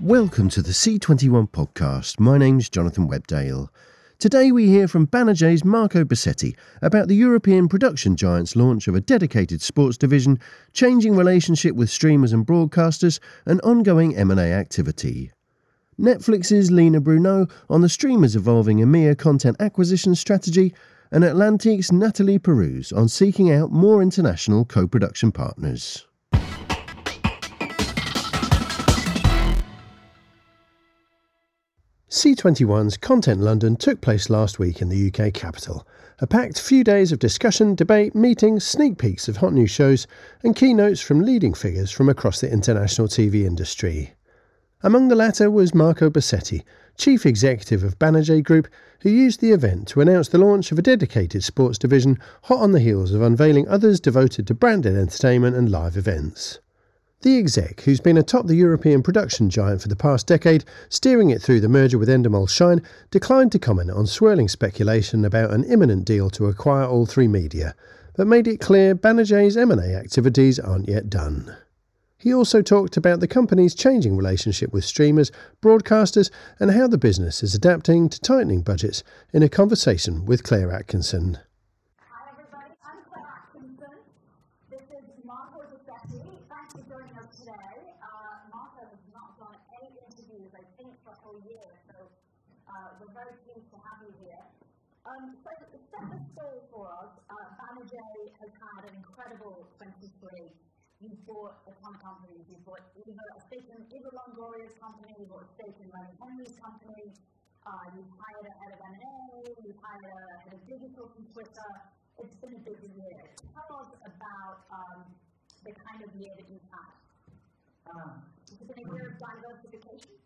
Welcome to the C21 podcast. My name's Jonathan Webdale. Today we hear from Banijay's Marco Bassetti about the European production giant's launch of a dedicated sports division, changing relationship with streamers and broadcasters, and ongoing M&A activity. Netflix's Lina Brounéus on the streamer's evolving EMEA content acquisition strategy, and Atlantique's Nathalie Perus on seeking out more international co-production partners. C21's Content London took place last week in the UK capital. A packed few days of discussion, debate, meetings, sneak peeks of hot new shows, and keynotes from leading figures from across the international TV industry. Among the latter was Marco Bassetti, chief executive of Banijay Group, who used the event to announce the launch of a dedicated sports division hot on the heels of unveiling others devoted to branded entertainment and live events. The exec, who's been atop the European production giant for the past decade, steering it through the merger with Endemol Shine, declined to comment on swirling speculation about an imminent deal to acquire All3Media, but made it clear Banijay's M&A activities aren't yet done. He also talked about the company's changing relationship with streamers, broadcasters, and how the business is adapting to tightening budgets in a conversation with Claire Atkinson. Um, so the set the stage for us, uh, Banijay has had an incredible 23. You've bought a ton of companies. You've bought either a stake in Eva Longoria's company, you've bought a in Lenny Henry's company, uh, you've hired a head of M&A, you've hired a head of digital from Twitter. It's been a busy year. Tell us about um, the kind of year that you've had. Um, Has it been a year of diversification?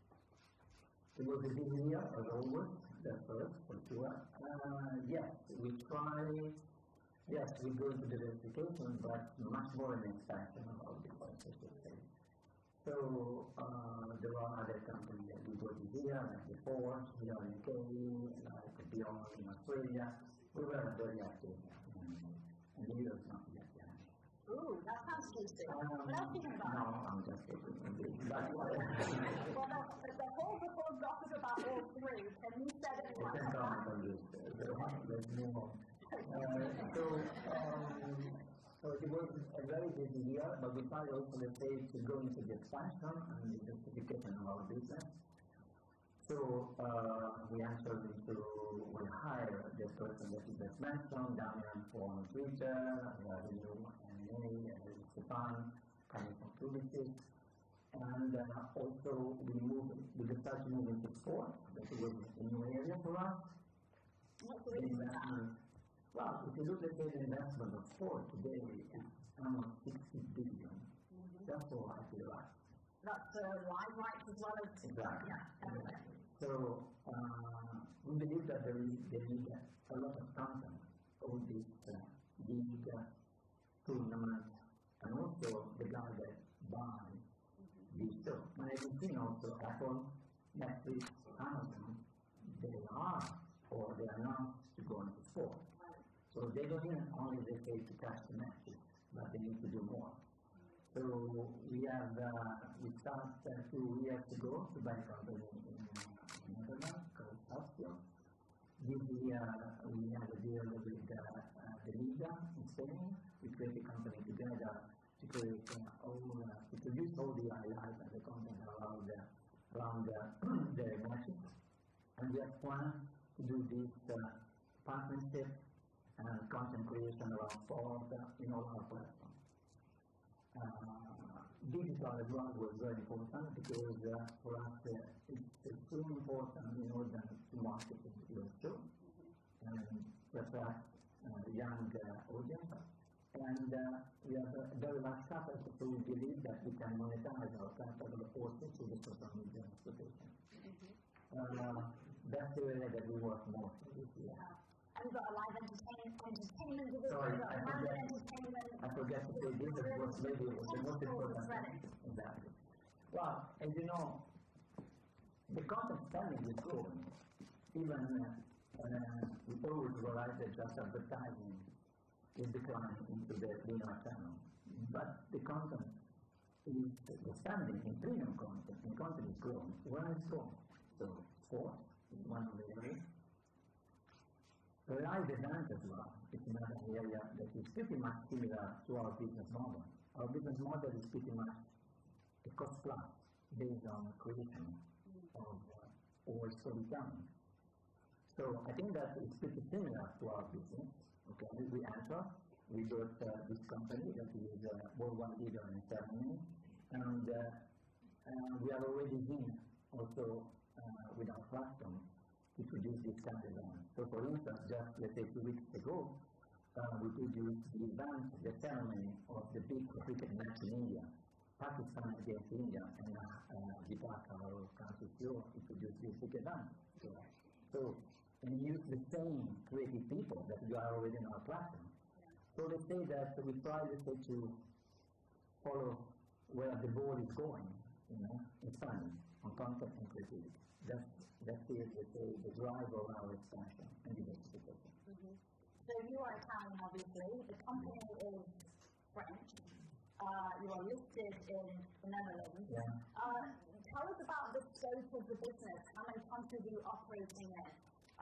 It was a busy year, as always that's first, for sure. Uh, yes, we try, yes, we go into diversification, but much more an expansion of our devices, I should say. So uh, there are other companies that we go to here, like the Force, here in UK, like Beyond in Australia. We were very active in, the US not yet. Ooh, that sounds juicy. Um, what else you about? No, I'm just kidding. well, the, the whole before gossip about all three, can you set it up? Let's on move on. Uh, so, um, so it was a very busy year, but we tried also, let's say, to go into the expansion and the justification of our business. So uh, we entered into, we hired the person that you just mentioned, Damian from Twitter, we have a new M&A, Stefan coming from Publicis, and uh, also we moved, we decided to move into sport, that was a new area for us. Well, if you look at the investment of sport today, it's almost 60 billion. Mm-hmm. That's all I feel like. That's live rights as well as exactly. Yeah, So uh, we believe that there is there is a lot of content on this uh, big uh, tournament, and also the guy that buys these shows. And as you see also Apple, Netflix, Amazon, they are or they are not to go into sport. So they even only to catch the matches, but they need to do more. So we have uh, we start uh, two years ago to buy a company in, in Netherlands called Celsius. This year we have a deal with uh, uh, the Liga in Spain. We create a company together to create uh, all uh, to produce all the highlights and the content around the around the, the matches. And we have planned to do this uh, partnership and content creation around sport in all our platforms. Uh, digital as well was very important because uh, for us uh, it's extremely important in order to market your show and to attract uh, young uh, audience. And uh, we have a very large capital, we believe that we can monetize our capital also through the social media exploitation. Mm-hmm. that's the area that we work most this year. And we've got a live entertainment, entertainment division, Sorry, we've got I branded forget, entertainment. I forget to say this is what maybe was the most important thing. Exactly. Well, as you know, the content spending is growing. Even uh, uh, we always realize that just advertising is declining into the linear channel. But the content is the spending in premium content, and content is growing. Where is growing? So sports is one of the areas. Live event as well is another area that is pretty much similar to our business model. Our business model is pretty much a cost plus based on creation of uh, or storytelling. So I think that it's pretty similar to our business. Okay, we enter, we got uh, this company that is uh, worldwide leader in Germany, and uh, uh, we are already in also uh, with our platform to produce this kind event. So for instance, just let's say two weeks ago, uh, we produced the event, the ceremony of the big cricket match in India. Pakistan against India, and uh, Deepak, our country CEO, he produced this big event. So, and use the same creative people that we are already in our platform. So let's say that we try let's say, to follow where the ball is going, you know, expanding on concept and creativity. That's, that's the, the, the drive of our expansion and diversification. Mm-hmm. So you are Italian, obviously. The company is French. Uh, you are listed in the Netherlands. Yeah. Uh, tell us about the scope of the business. How many countries are you operating in?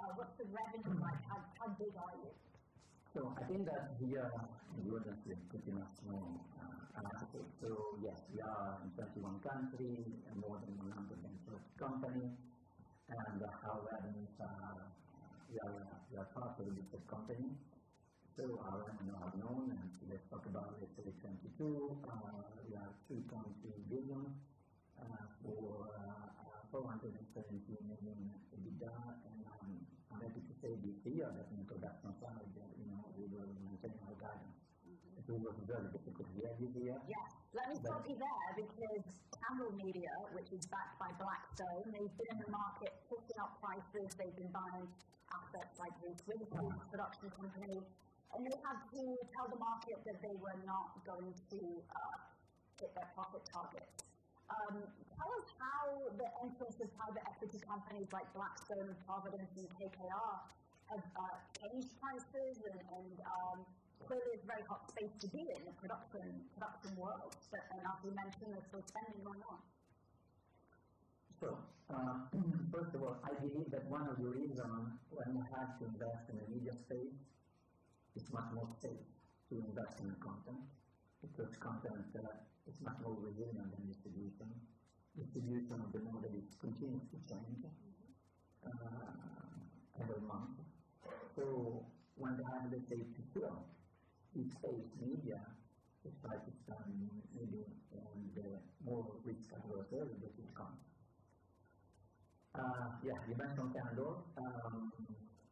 Uh, what's the revenue like? How, how big are you? So I think that here in Jordan is pretty much small. Uh, so yes, we are in 21 countries, and more than 130 companies, and uh, our we are, we are part of a listed company. So our revenues are known, and let's talk about it. So 22, uh, we are 3.3 billion uh, for uh, 417 million EBITDA, and um, I'm happy to say this year that in production side, uh, you know, we will maintain our guidance. Yeah, let me stop you there because Candle Media, which is backed by Blackstone, they've been in the market pushing up prices, they've been buying assets like Witherspoon's production company, and they had to tell the market that they were not going to uh, hit their profit targets. Um, tell us how the entrance of private equity companies like Blackstone, Providence, and KKR have uh, changed prices and, and um, clearly it's a very hot space to be in the production production world. But, and as you mentioned, there's still spending going on. So, uh, first of all, I believe that one of the reasons when you have to invest in the media space, it's much more safe to invest in the content because content uh, is much more resilient than distribution. Distribution of the model is continues to change uh, every month. So when they have, let's say, to fill each space media, to spend maybe on the more risk averse area that it comes. Uh, yeah, you mentioned Candle. Um,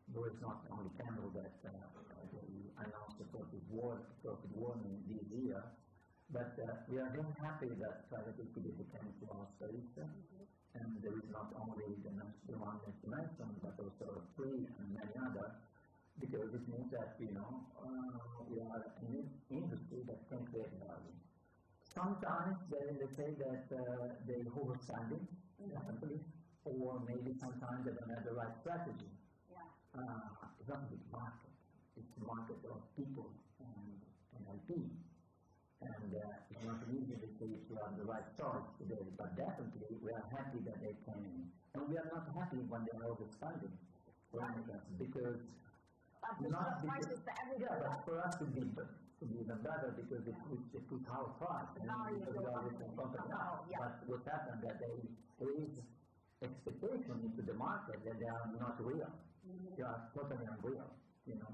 there is not only Candle that uh, announced the profit war, profit warning this year, but uh, we are very happy that private equity came to our space, and there is not only the, the one that you mentioned, but also three and many others, because it means that, you know, uh, we are in an industry that can create value. Sometimes they, they say that uh, they overspending, definitely, or maybe sometimes they don't have the right strategy. Yeah. Uh, it's not the market. It's a market of people and, and IP. And uh, it's not easy to say if you have the right choice today, but definitely we are happy that they came in. And we are not happy when they are overspending, for instance, because That puts not up prices because, for yeah, but for us to be to be even better because it puts it puts our price and Value because of we are the different company. company. Oh, yeah. But what happened that they raise expectation into the market that they are not real. They are totally unreal, you know.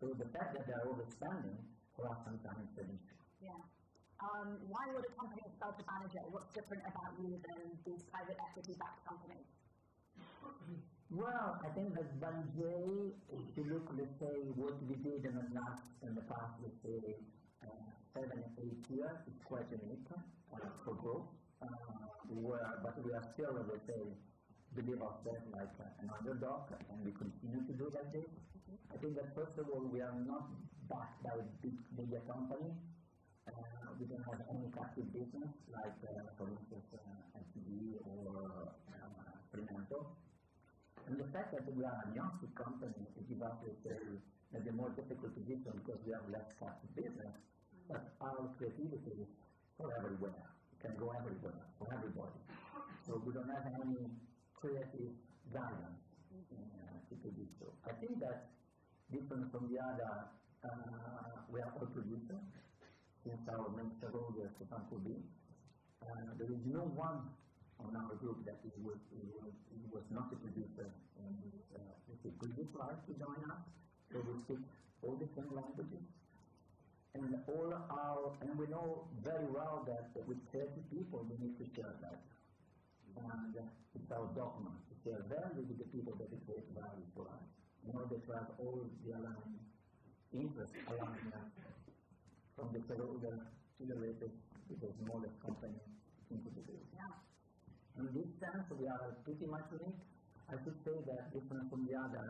So the fact that they are overspending for us sometimes is an issue. Yeah. Um, why would a company sell to Banijay? What's different about you than these private equity backed companies? Well, I think that Banijay, if you look, let's say, what we did in the last, in the past, let's say, uh, seven, eight years, it's quite unique uh, for growth. Uh, where, but we are still, let's say, believe ourselves like uh, an underdog, and we continue to do like this. I think that first of all, we are not backed by big media company. Uh, we don't have any captive business like, uh, for instance, uh, MTV or uh, Fremantle. And the fact that we are a young company it gives us a, a more difficult position because we have less captive business, but our creativity is for everywhere. can go everywhere for everybody. So we don't have any creative guidance uh, to do so. I think that different from the other, uh, we are all producers since our main shareholder, Stéphane Courbit. Uh, there is no one on our group that he was, he was, not a producer in his, uh, his previous life to join us. So we speak all the same languages. And all our, and we know very well that with 30 people we need to share that. And uh, it's our dogma to share value with the people that create value for us. In order to have all the aligned interests aligned uh, from the shareholder to the latest, to the smallest company into the group. Yeah. In this sense, we are pretty much unique. I should say that different from the other,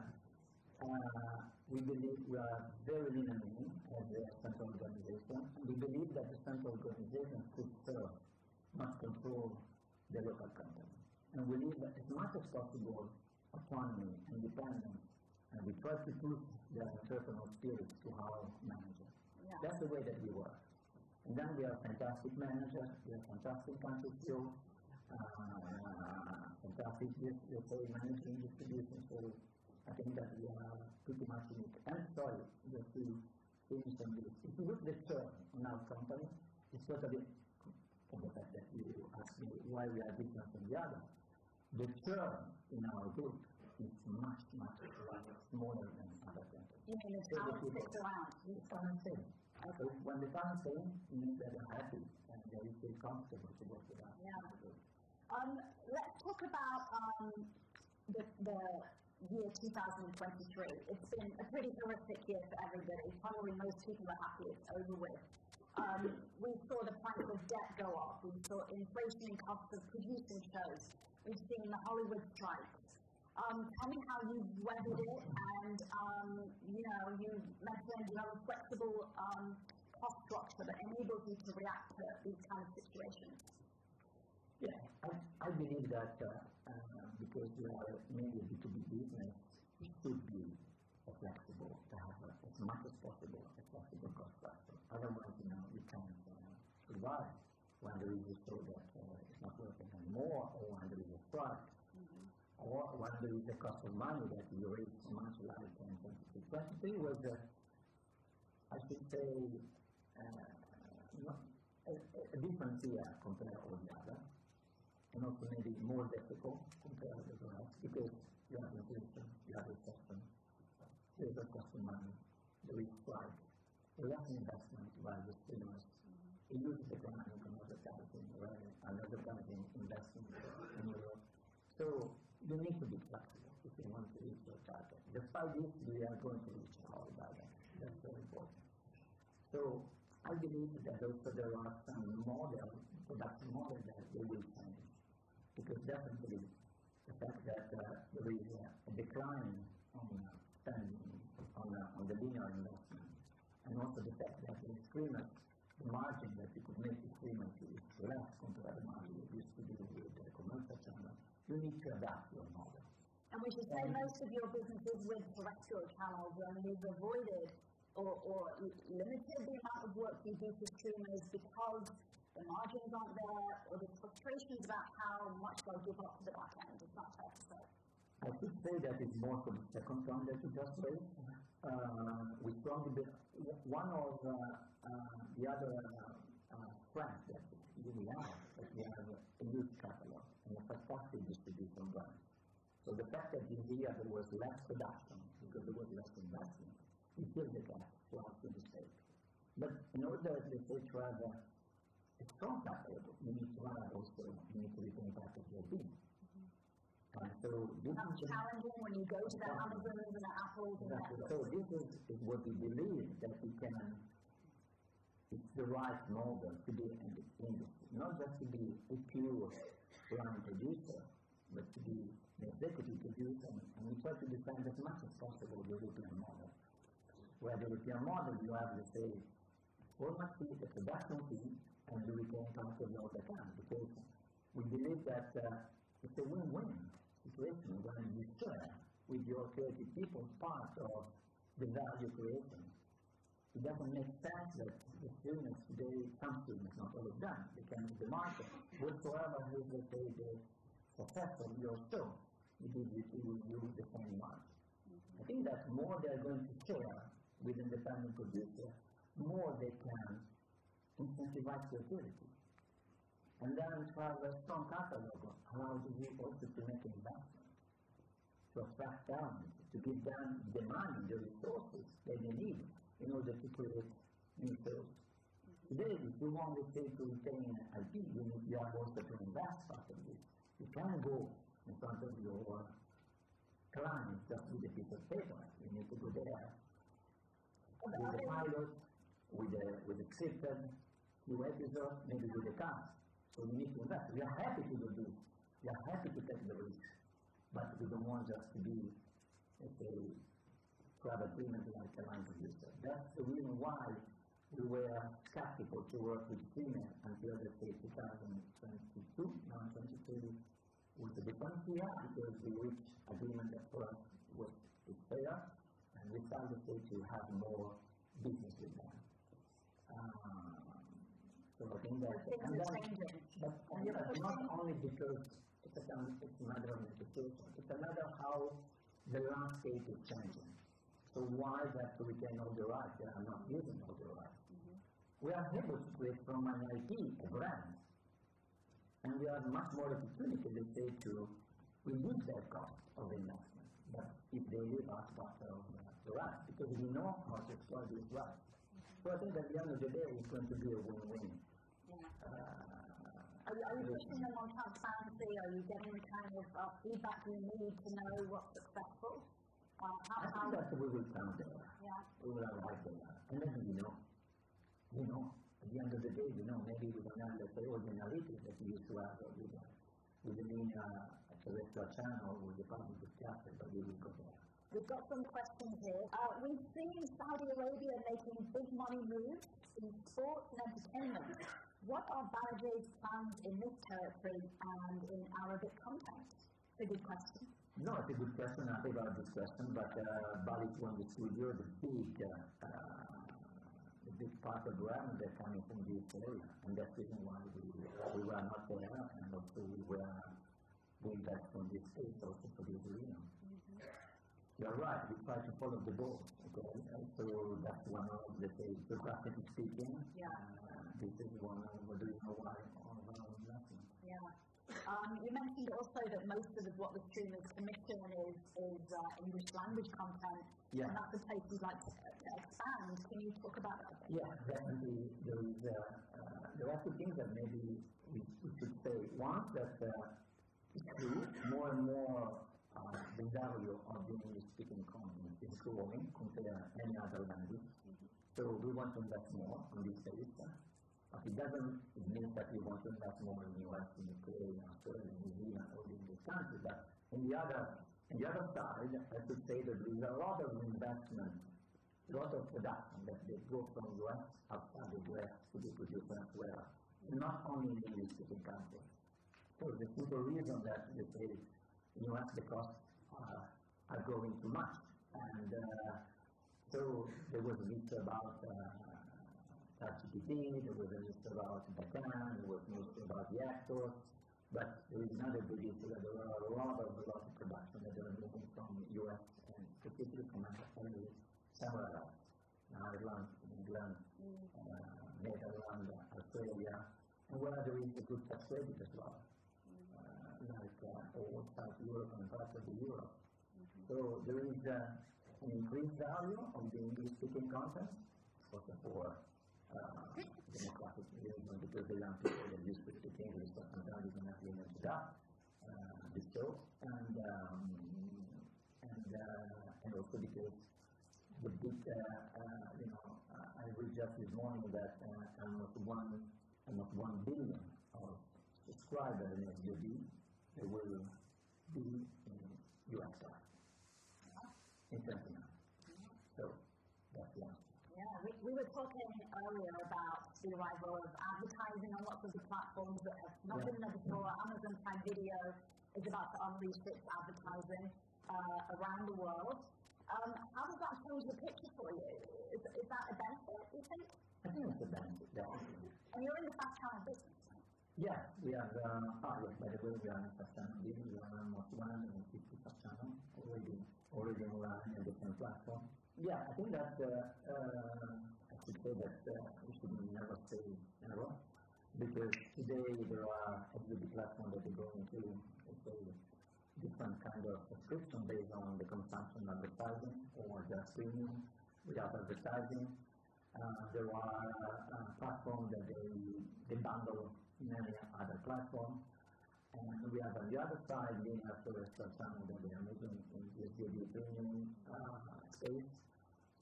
uh, we believe we are very lean and mean as a central organization. We believe that the central organization should serve, not control the local company. And we that as much as possible autonomy, independence, and we try to push the entrepreneurial spirit to our manager. Yeah. That's the way that we work. And then we are fantastic managers, we are fantastic country CEO, fantastic, let's say, managing distribution. So I think that we are pretty much unique. And sorry, just to finish on this. If you look at the churn in our company, it's totally from the fact that you asked me why we are different from the other. The churn in our group is much, much smaller than other companies. You mean the talent sticks around? It's talent thing. So when the talent thing means that they're happy and they feel comfortable to work with us. Yeah. Um, let's talk about um, the, the year 2023. It's been a pretty horrific year for everybody. Probably most people are happy it's over with. Um, we saw the price of debt go up. We saw inflation in costs of producing shows. We've seen the Hollywood strikes. Um, tell me how you've weathered it, and um, you know you mentioned you have a flexible um, cost structure that enables you to react to these kind of situations. Yeah, I, I believe that uh, uh, because we are mainly a B2B business, it should be flexible to have uh, as much as possible a flexible cost structure. Otherwise, you know, we can't uh, survive when there is a show that uh, is not working anymore or when there is a strike. Or when there is a cost of money that you raise much like in 2023 was, uh, I should say, uh, a, a different year compared to all the and also maybe more difficult compared to the rest because you have inflation, you have recession, there is a cost of money, there is strike, less investment by the streamers, a huge decline in advertising, right, and advertising investment in Europe. So you need to be flexible if you want to reach your target. Despite this, we are going to reach our target. That's very important. So I believe that also there are some model, production models that they will. Because definitely the fact that uh, there is a, decline on spending on, on the linear investment, and also the fact that the streamers, the margin that you could make the streamers is less compared to the margin you used to do with the commercial channel, you need to adapt your model. And we should say most of your businesses with terrestrial channels, and you've avoided or, or limited the amount of work you do for streamers because the margins aren't there, or there's frustrations about how much they'll give up to the back end. It's not fair to say. I should say that it's more for the second one that you just raised. Uh, we strongly one of uh, uh, the other uh, uh, that we have is we have a huge catalog and a fantastic distribution brand. So the fact that this year there was less production because there was less investment, we filled the gap to our to the state. But in order let's say, to have a, a strong catalog, you need to have also, you need to part of your team. And so this That's is challenging when you go to the Amazons and the Apples and Exactly. So this is, is what we believe that we can, it's the right model to be in industry, not just to be a pure brand producer, but to be the executive producer, and we try to defend as much as possible the European model. Where the European model, you have, let's say, fee, the production fee, and you retain part of your account, because we believe that uh, it's a win-win situation when you share with your creative people part of the value creation. It doesn't make sense that the students today the consumers, not all of them, they to the market. Whatsoever you let's say, the success of your show, it will it will use the same mark. I think that more they're going to share with independent producers, more they can incentivize creativity. And then to have a strong catalog allows you also to make investments, to attract talent, to give them the money, the resources that they need in order to create new shows. Today, if you want to say to retain IP, you need you have also to invest part of this. You can't go in front of your clients just with a piece of paper. You need to go there with the pilot, with the with the few episodes, maybe with the cast. So we need to invest. We are happy to do this. We are happy to take the risk, but we don't want just to be, to have agreement like a line producer. That's the reason why we were skeptical to work with Siemens until let's say 2022, now 2023 was a different year because we reached agreement that for us was fair and we started to have more business with them. Um, so I think that and but and not only because it's a, it's a matter of education, it's a matter how the landscape is changing. So why that we the rights, they are not using all the rights. We are able to create from an a brand, and we have much more opportunity, let's say, to reduce their cost of investment. But if they leave us part of the rights, because we know how to exploit these rights. So I think at the end of the day, it's going to be a win-win. Yeah. Uh, Are you, are you pushing them on transparency? Are you getting the kind of uh, feedback you need to know what's successful? Uh, how, I how, think that we will come there. yeah. we will arrive there. And then we know, we know, at the end of the day, we know, maybe we don't have, let's say, all the analytics that we used to have with, uh, with the main uh, terrestrial channel, with the public broadcaster, but we will go there. We've got some questions here. Uh, we've seen Saudi Arabia making big money moves in sports and entertainment. What are Banijay's plans in this territory and in Arabic context? It's a good question. No, it's a good question. I think about this question, but uh, Bali to you the big, uh, uh, the big part of revenue that coming from this area, and that's the reason why we, we were not there, and also we were doing that from this state also for this arena. You're right, we try to follow the ball, okay? So that's one of the things, geographically speaking, Yeah. uh, this is one the reason why all of our investment. Yeah. Um, you mentioned also that most of what the streamers commission is, is uh, English language content, Yeah. and that's a place you'd like to, expand. Can you talk about that? Yeah, definitely. There is uh, uh, there are two things that maybe we, we should say. One that uh, it's true, more and more uh, the value of the English speaking content is growing compared to any other language. So we want to invest more on this space. Uh, it doesn't mean that we want to invest more in the US, in UK, in Australia, New Zealand, in these countries. But in the other, in the other side, I should say that there is a lot of investment a lot of production that they go from US outside the US to be produced elsewhere, not only in the English speaking countries. So the simple reason that they say in US the costs are, are growing too much. And uh, so there was a bit about uh, ChatGPT, there was a list about Bacan, there was list about the actors, but there is another big issue that there are a lot of, a lot of production that are moving from US and particularly from Australia somewhere else. Ireland, England, uh, Netherlands, Australia, and where there is a good tax credit as well, uh, like uh, all South Europe and parts of the Europe. So there is uh, an increased value of the English-speaking content, also for democratic the that used to speak English but sometimes limited up uh, the show, and um, and uh, and also because the big, uh, uh, you know, uh, I read just this morning that uh, almost one, almost one billion of subscribers in SVOD they will be in US dollar, international. So that's one. Yeah, we, we were talking earlier about the arrival of advertising on lots of the platforms that have not Yeah. been there before. Amazon Prime Video is about to unleash its advertising uh, around the world. Um, how does that change the picture for you? Is, is that a benefit, you think? I think it's a benefit, definitely. Yes, we have, uh, ah, yes, by the way, we are in sustainability, we are almost 150 channel already, already online in different platforms. Yeah, I think that, uh, uh, Should say that uh, we should never say never, because today there are LGBT platforms that are going to, say, different kind of subscription based on the consumption of advertising or just premium without advertising. Uh, there are uh, platforms that they, they bundle many other platforms. And we have on the other side, being a first channel that they are making in the premium uh, space.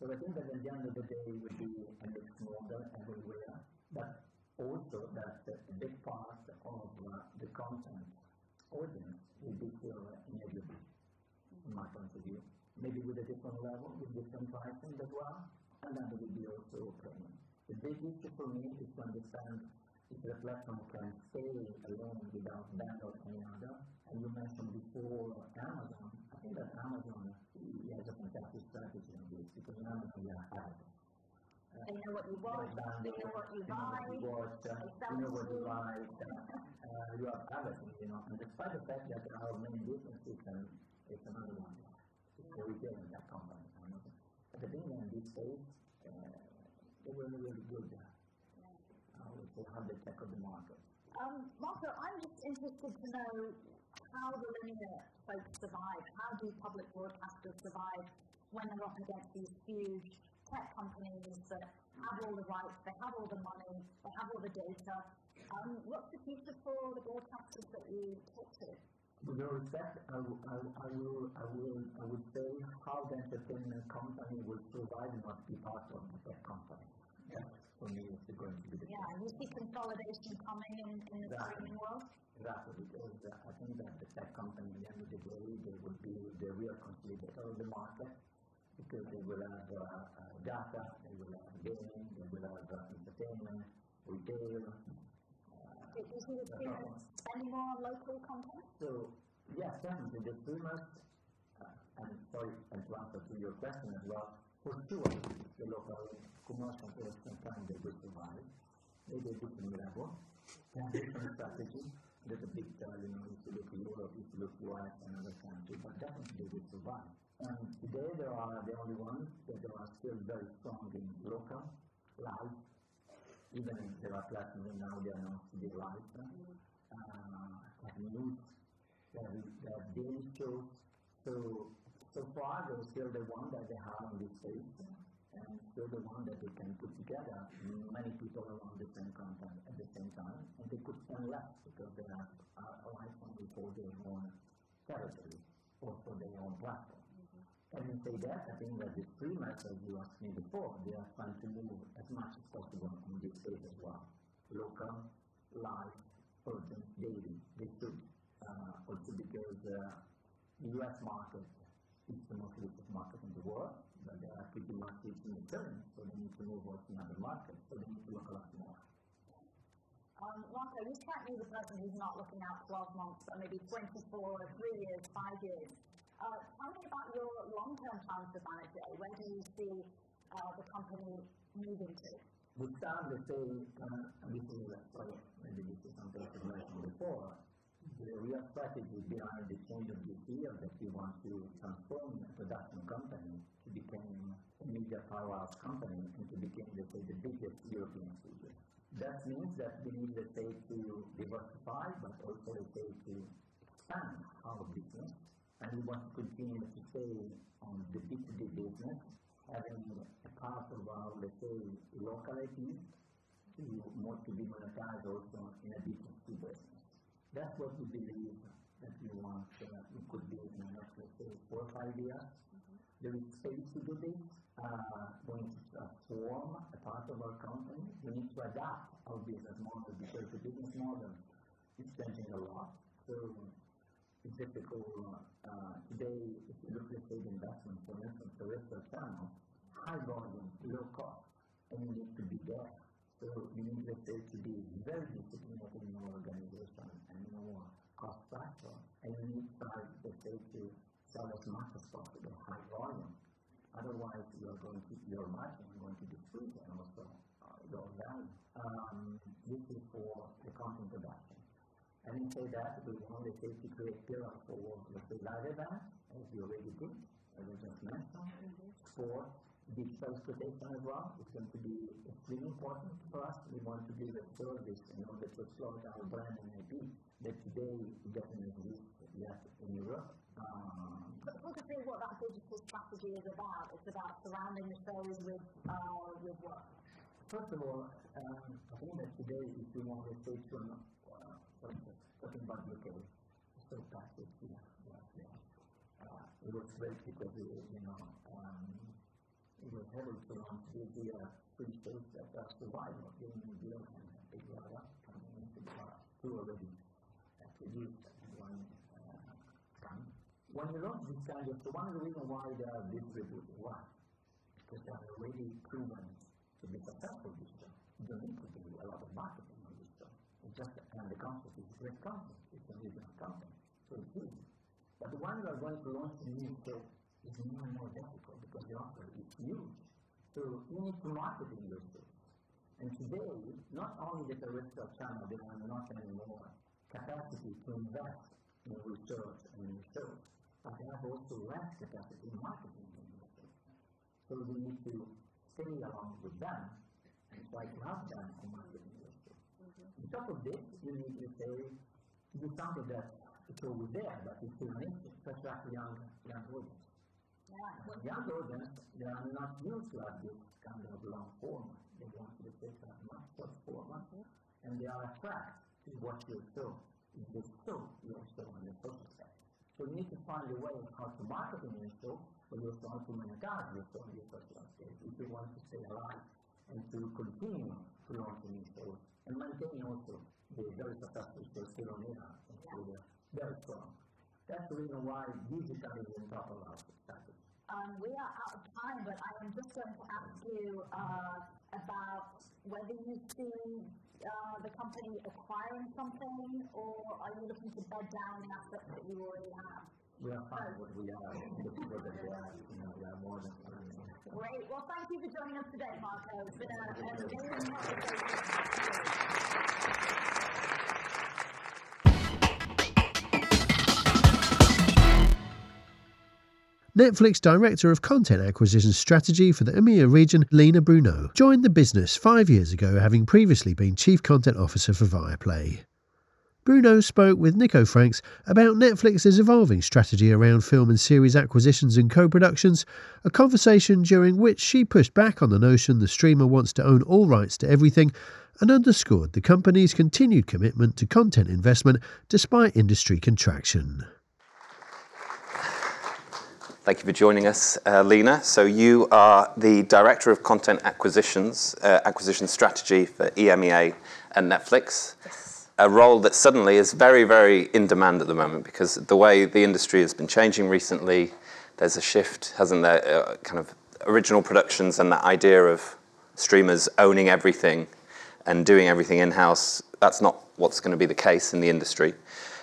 So I think that at the end of the day, it would be a mixed model everywhere, but also that a big part of the content audience will be still in LGBT, from my point of view. Maybe with a different level, with different pricing as well, and then there will be also premium. The big issue for me is to understand if the platform can stay alone without that or any other. And you mentioned before Amazon. I think that Amazon fantastic strategy on this because Amazon. They know what you want, they know what you buy. Know what you uh, you know what you like, uh, uh, you have everything, you know. And despite the fact that there are many differences, and it's another one. It's retail in that company. Amazon. But the thing in this uh, they were really good. Uh, with how they tackle the market. Um, Marco, I'm just interested to know how do the linear folks survive. How do public broadcasters survive when they're up against these huge tech companies that have all the rights, they have all the money, they have all the data? Um, what's the future for the broadcasters that you talk to? With all respect, I, w- I, I will, I will, I would say how the entertainment company will survive must be part of the tech company. That's for me is going to be the Yeah, you see consolidation coming in, in the streaming world? Exactly, because uh, I think that the tech company, at the end of the day, they will be the real consolidator of the market because they will have uh, uh, data, they will have gaming, they will have uh, entertainment, retail. Uh, Do you see the streamers spending more on local content? so, yes, definitely, the streamers, uh, and sorry, and to answer to your question as well, for sure, the local commercial players sometimes they will survive. Maybe a different level, and different strategy. There's a big, you know, look Europe, if you look US and other countries, but definitely they survive. And today they are the only ones that are still very strong in local, life, even if there are platforms now they are not be live, uh, news, they have, they have shows. So, so far they're still the one that they have in this space, and still the one that they can put together many people around the same content at the same time, and they could spend less because they are uh, a license for their own territory or for their own platform. Having said that, I think that the streamers, as you asked me before, they are trying to move as much as possible in this space as well. Local, live, urgent, daily. They should. Uh, also because uh, the US market is the most lucrative market in the world, they are in return, so they need to markets, so they need to look a lot more. Um, Marco, you strike me as a person who's not looking out 12 months, but maybe 24, three years, five years. Uh, tell me about your long-term plans for Banijay. Where do you see uh, the company moving to? We start the say, uh, this is, uh, sorry, maybe this is something I mentioned before, the real strategy behind the change of this year that we want to transform a production company to become media powerhouse company and to become, let's say, the biggest European studio. That means that we need, let's say, to diversify, but also, let's say, to expand our business. And we want to continue to stay on the B2B business, having a part of our, let's say, local IP to more to be monetized also in a B2C business. That's what we believe that we want, uh, we could be in the next, let's say, four or five years. There is space to this. Uh, we need to transform a part of our company. We need to adapt our business model because the business model is changing a lot. So it's difficult. Uh, today, if you look at the investment, for instance, the rest of channel, high volume, low cost, and you need to be there. So you need, let's say, to be very disciplined in your organization and your cost structure, and you need to let's say, to sell as much as possible, high volume. Otherwise, you are going to, your margin is going to decrease and also uh, go down. Um, this is for the content production. Having said that, we want the safety create pillar for, say, live events, as you already did, as I just mentioned, for digital exploitation as well. It's going to be extremely important for us. We want to give a service in order to exploit our brand and IP that today doesn't exist yet in Europe. Um, But through what that digital strategy is about. It's about surrounding the shows with, uh, with what? First of all, um, I think that today, to say to, uh, for instance, talking about UK, so passive here, yeah, yeah. Uh, it was great because, we, you know, um, it was able to launch the, the uh, free shows that are survival, getting New Zealand and Big Brother coming into the two already uh, produced and one uh, coming. When you this kind of, so one of the reasons why they are distributed, why? Because they are already proven to be successful digital. You don't need to do a lot of marketing on digital. It's just, and the concept is great content. It's a original content. So it's easy. But the one we are going to launch in the UK is more and more difficult because the offer is huge. So you need to market in your store. And today, not only the terrestrial channel, they have not anymore capacity to invest in research and in have also less capacity in marketing in your. So we need to stay along with them and try to help them on marketing their store. On top of this, you need to say, do something that it's always there, but it's still missing, attract young, young audience. Yeah. Young audience, they are not used to have this kind of long format. They want to take a much short format, and they are attracted to what you show. If they show your show on the side. So you need to find a way how to market in your show, but you also have to monetize your show on your social if you want to stay alive and to continue to launch new shows and maintain also the very successful on air and there, very strong. That's the reason why digital is on top of our. Um, we are out of time, but I am just going to ask you uh, about whether you see uh, the company acquiring something, or are you looking to bed down the assets that you already have? We are fine what we are, the people that we are, you know, we are more than fine. Great. Well, thank you for joining us today, Marco. It's been a, a Netflix Director of Content Acquisition Strategy for the EMEA region, Lina Brounéus, joined the business five years ago, having previously been Chief Content Officer for Viaplay. Bruno spoke with Nico Franks about Netflix's evolving strategy around film and series acquisitions and co productions, a conversation during which she pushed back on the notion the streamer wants to own all rights to everything and underscored the company's continued commitment to content investment despite industry contraction. Thank you for joining us, uh, Lina. So you are the Director of Content Acquisitions, uh, Acquisition Strategy for EMEA and Netflix. Yes. A role that suddenly is very, very in demand at the moment because the way the industry has been changing recently, there's a shift, hasn't there? Uh, kind of original productions and that idea of streamers owning everything and doing everything in-house. That's not what's going to be the case in the industry.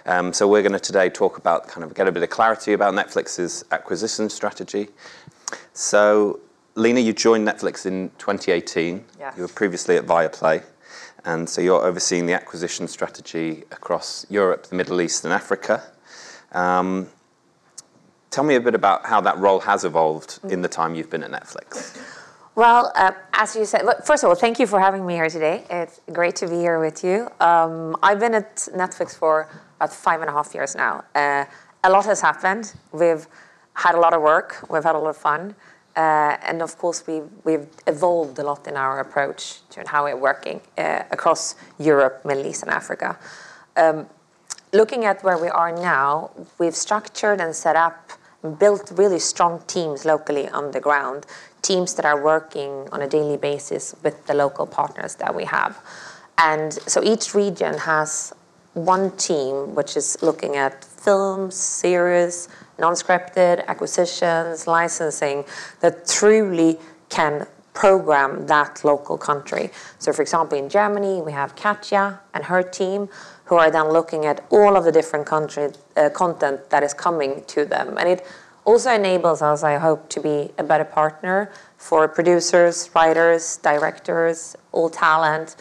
Um, so we're going to today talk about kind of get a bit of clarity about Netflix's acquisition strategy. So, Lina, you joined Netflix in 2018. Yes. You were previously at Viaplay, and so you're overseeing the acquisition strategy across Europe, the Middle East, and Africa. Um, tell me a bit about how that role has evolved in the time you've been at Netflix. Well, uh, as you said, look, first of all, thank you for having me here today. It's great to be here with you. Um, I've been at Netflix for about five and a half years now. Uh, a lot has happened. We've had a lot of work. We've had a lot of fun. Uh, and of course, we've, we've evolved a lot in our approach to how we're working uh, across Europe, Middle East, and Africa. Um, looking at where we are now, we've structured and set up, built really strong teams locally on the ground, teams that are working on a daily basis with the local partners that we have. And so each region has one team which is looking at films, series, non-scripted, acquisitions, licensing that truly can program that local country. So for example, in Germany, we have Katja and her team who are then looking at all of the different country uh, content that is coming to them. And it also enables us, I hope, to be a better partner for producers, writers, directors, all talent,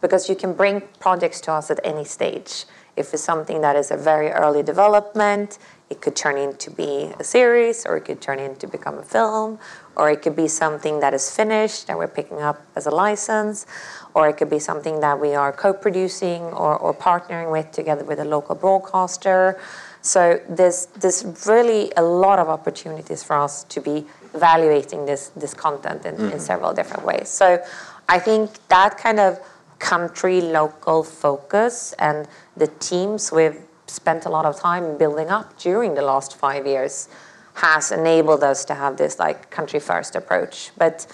because you can bring projects to us at any stage. If it's something that is a very early development, it could turn into be a series, or it could turn into become a film, or it could be something that is finished and we're picking up as a license, or it could be something that we are co-producing or, or partnering with together with a local broadcaster. So there's there's really a lot of opportunities for us to be evaluating this this content in, in mm-hmm. several different ways. So I think that kind of country local focus and the teams we've spent a lot of time building up during the last five years has enabled us to have this like country first approach. But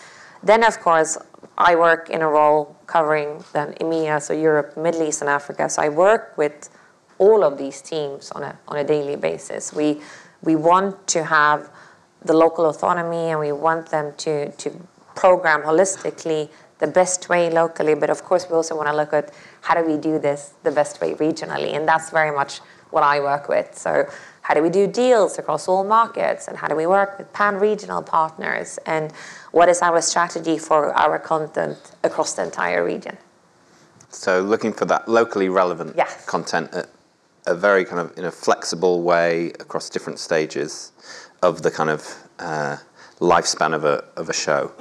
then of course I work in a role covering then EMEA, so Europe, Middle East and Africa. So I work with all of these teams on a on a daily basis. We we want to have the local autonomy and we want them to to program holistically the best way locally, but of course we also want to look at how do we do this the best way regionally, and that's very much what I work with. So how do we do deals across all markets, and how do we work with pan-regional partners, and what is our strategy for our content across the entire region? So looking for that locally relevant Yes. content at a very kind of in a flexible way across different stages of the kind of uh, lifespan of a of a show.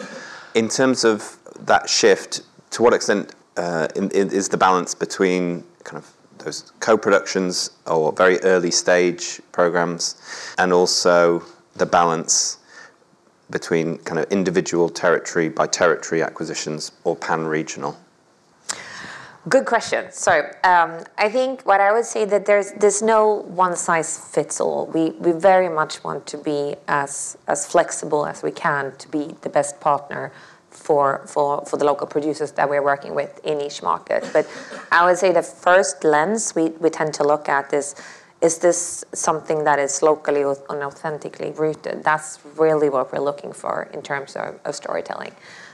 In terms of that shift, to what extent uh, in, in, is the balance between kind of those co-productions or very early stage programs, and also the balance between kind of individual territory by territory acquisitions or pan-regional? Good question. So um, I think what I would say that there's there's no one size fits all. We we very much want to be as as flexible as we can to be the best partner for for for the local producers that we're working with in each market. But I would say the first lens we, we tend to look at is is this something that is locally and authentically rooted? That's really what we're looking for in terms of, storytelling.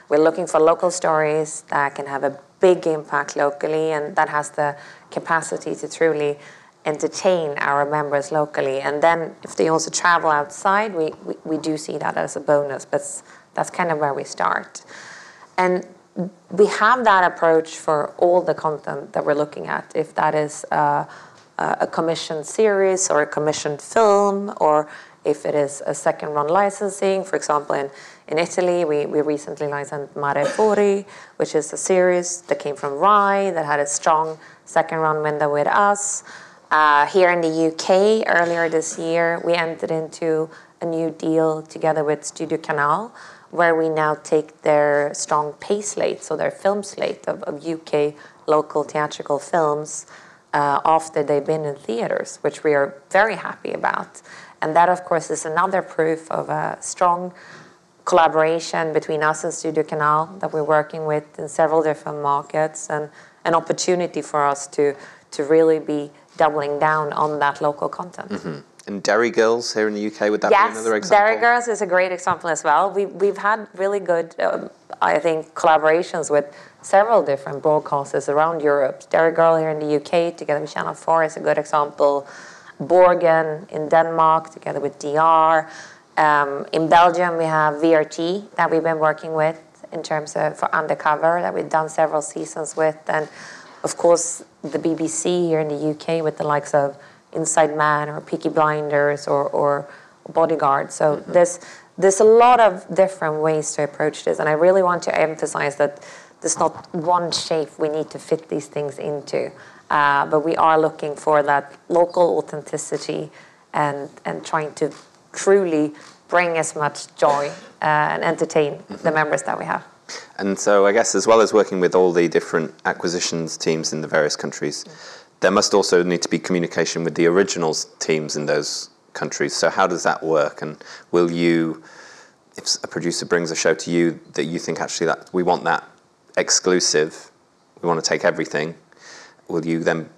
We're looking for local stories that can have a big impact locally and that has the capacity to truly entertain our members locally. And then if they also travel outside, we, we, we do see that as a bonus, but that's kind of where we start. And we have that approach for all the content that we're looking at, if that is uh, a commissioned series or a commissioned film, or if it is a second run licensing. For example, in, in Italy, we, we recently licensed Mare Fuori, which is a series that came from Rai that had a strong second run window with us. Uh, here in the UK, earlier this year, we entered into a new deal together with Studio Canal, where we now take their strong pay slate, so their film slate of, of UK local theatrical films, uh, after they've been in theaters, which we are very happy about. And that, of course, is another proof of a strong collaboration between us and Studio Canal that we're working with in several different markets, and an opportunity for us to to really be doubling down on that local content. And Derry Girls here in the UK, would that be another example? Derry Girls is a great example as well. We, we've had really good, um, I think, collaborations with several different broadcasters around Europe. Derry Girl here in the UK, together with Channel 4, is a good example. Borgen in Denmark, together with DR. Um, in Belgium, we have VRT that we've been working with in terms of for Undercover that we've done several seasons with. And of course, the BBC here in the UK with the likes of Inside Man or Peaky Blinders or, or Bodyguard. So there's there's a lot of different ways to approach this, and I really want to emphasize that there's not one shape we need to fit these things into, uh, but we are looking for that local authenticity and and trying to truly bring as much joy uh, and entertain the members that we have. And so I guess as well as working with all the different acquisitions teams in the various countries, there must also need to be communication with the originals teams in those countries. So how does that work? And will you, if a producer brings a show to you that you think actually that we want that exclusive, we want to take everything, will you then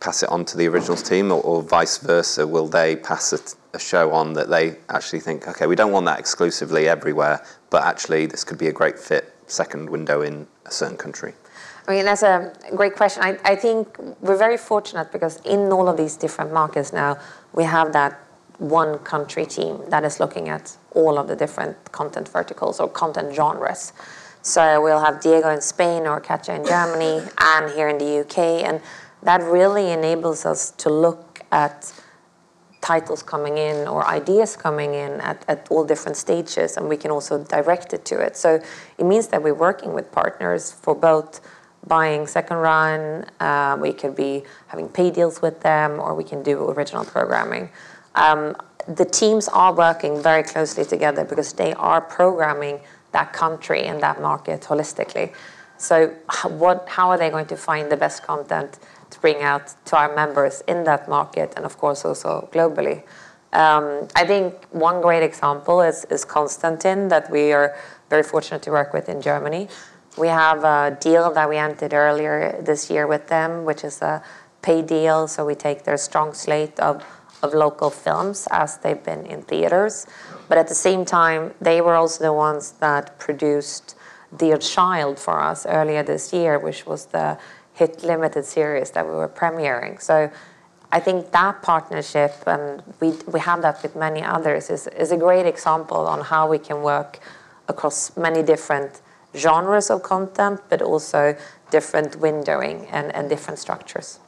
pass it on to the originals team or, or vice versa? Will they pass a, a show on that they actually think, okay, we don't want that exclusively everywhere, but actually this could be a great fit second window in a certain country? I mean, that's a great question. I, I think we're very fortunate because in all of these different markets now, we have that one country team that is looking at all of the different content verticals or content genres. So we'll have Diego in Spain or Katja in Germany and here in the UK. And that really enables us to look at titles coming in or ideas coming in at, at all different stages and we can also direct it to it. So it means that we're working with partners for both buying second run, uh, we could be having pay deals with them, or we can do original programming. Um, the teams are working very closely together because they are programming that country and that market holistically. So, what, how are they going to find the best content to bring out to our members in that market and, of course, also globally? Um, I think one great example is, is Constantin, that we are very fortunate to work with in Germany. We have a deal that we entered earlier this year with them, which is a pay deal. So we take their strong slate of, of local films as they've been in theaters. But at the same time, they were also the ones that produced Dear Child for us earlier this year, which was the hit limited series that we were premiering. So I think that partnership, and we, we have that with many others, is, is a great example on how we can work across many different genres of content, but also different windowing and, and different structures.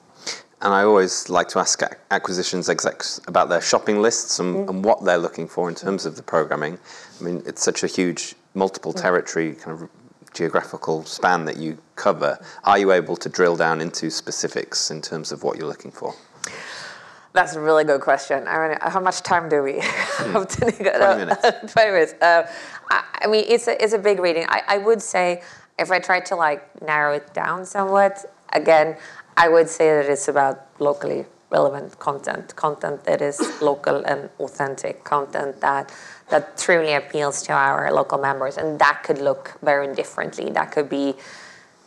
And I always like to ask acquisitions execs about their shopping lists and, mm. and, what they're looking for in terms of the programming. I mean, it's such a huge, multiple mm. territory kind of geographical span that you cover. Are you able to drill down into specifics in terms of what you're looking for? That's a really good question. I mean, how much time do we hmm. have to 20 minutes. 20 minutes. Uh, I, I, mean, it's a, it's a big reading. I, I would say, if I try to like narrow it down somewhat, again, I would say that it's about locally relevant content, content that is local and authentic, content that that truly appeals to our local members, and that could look very differently. That could be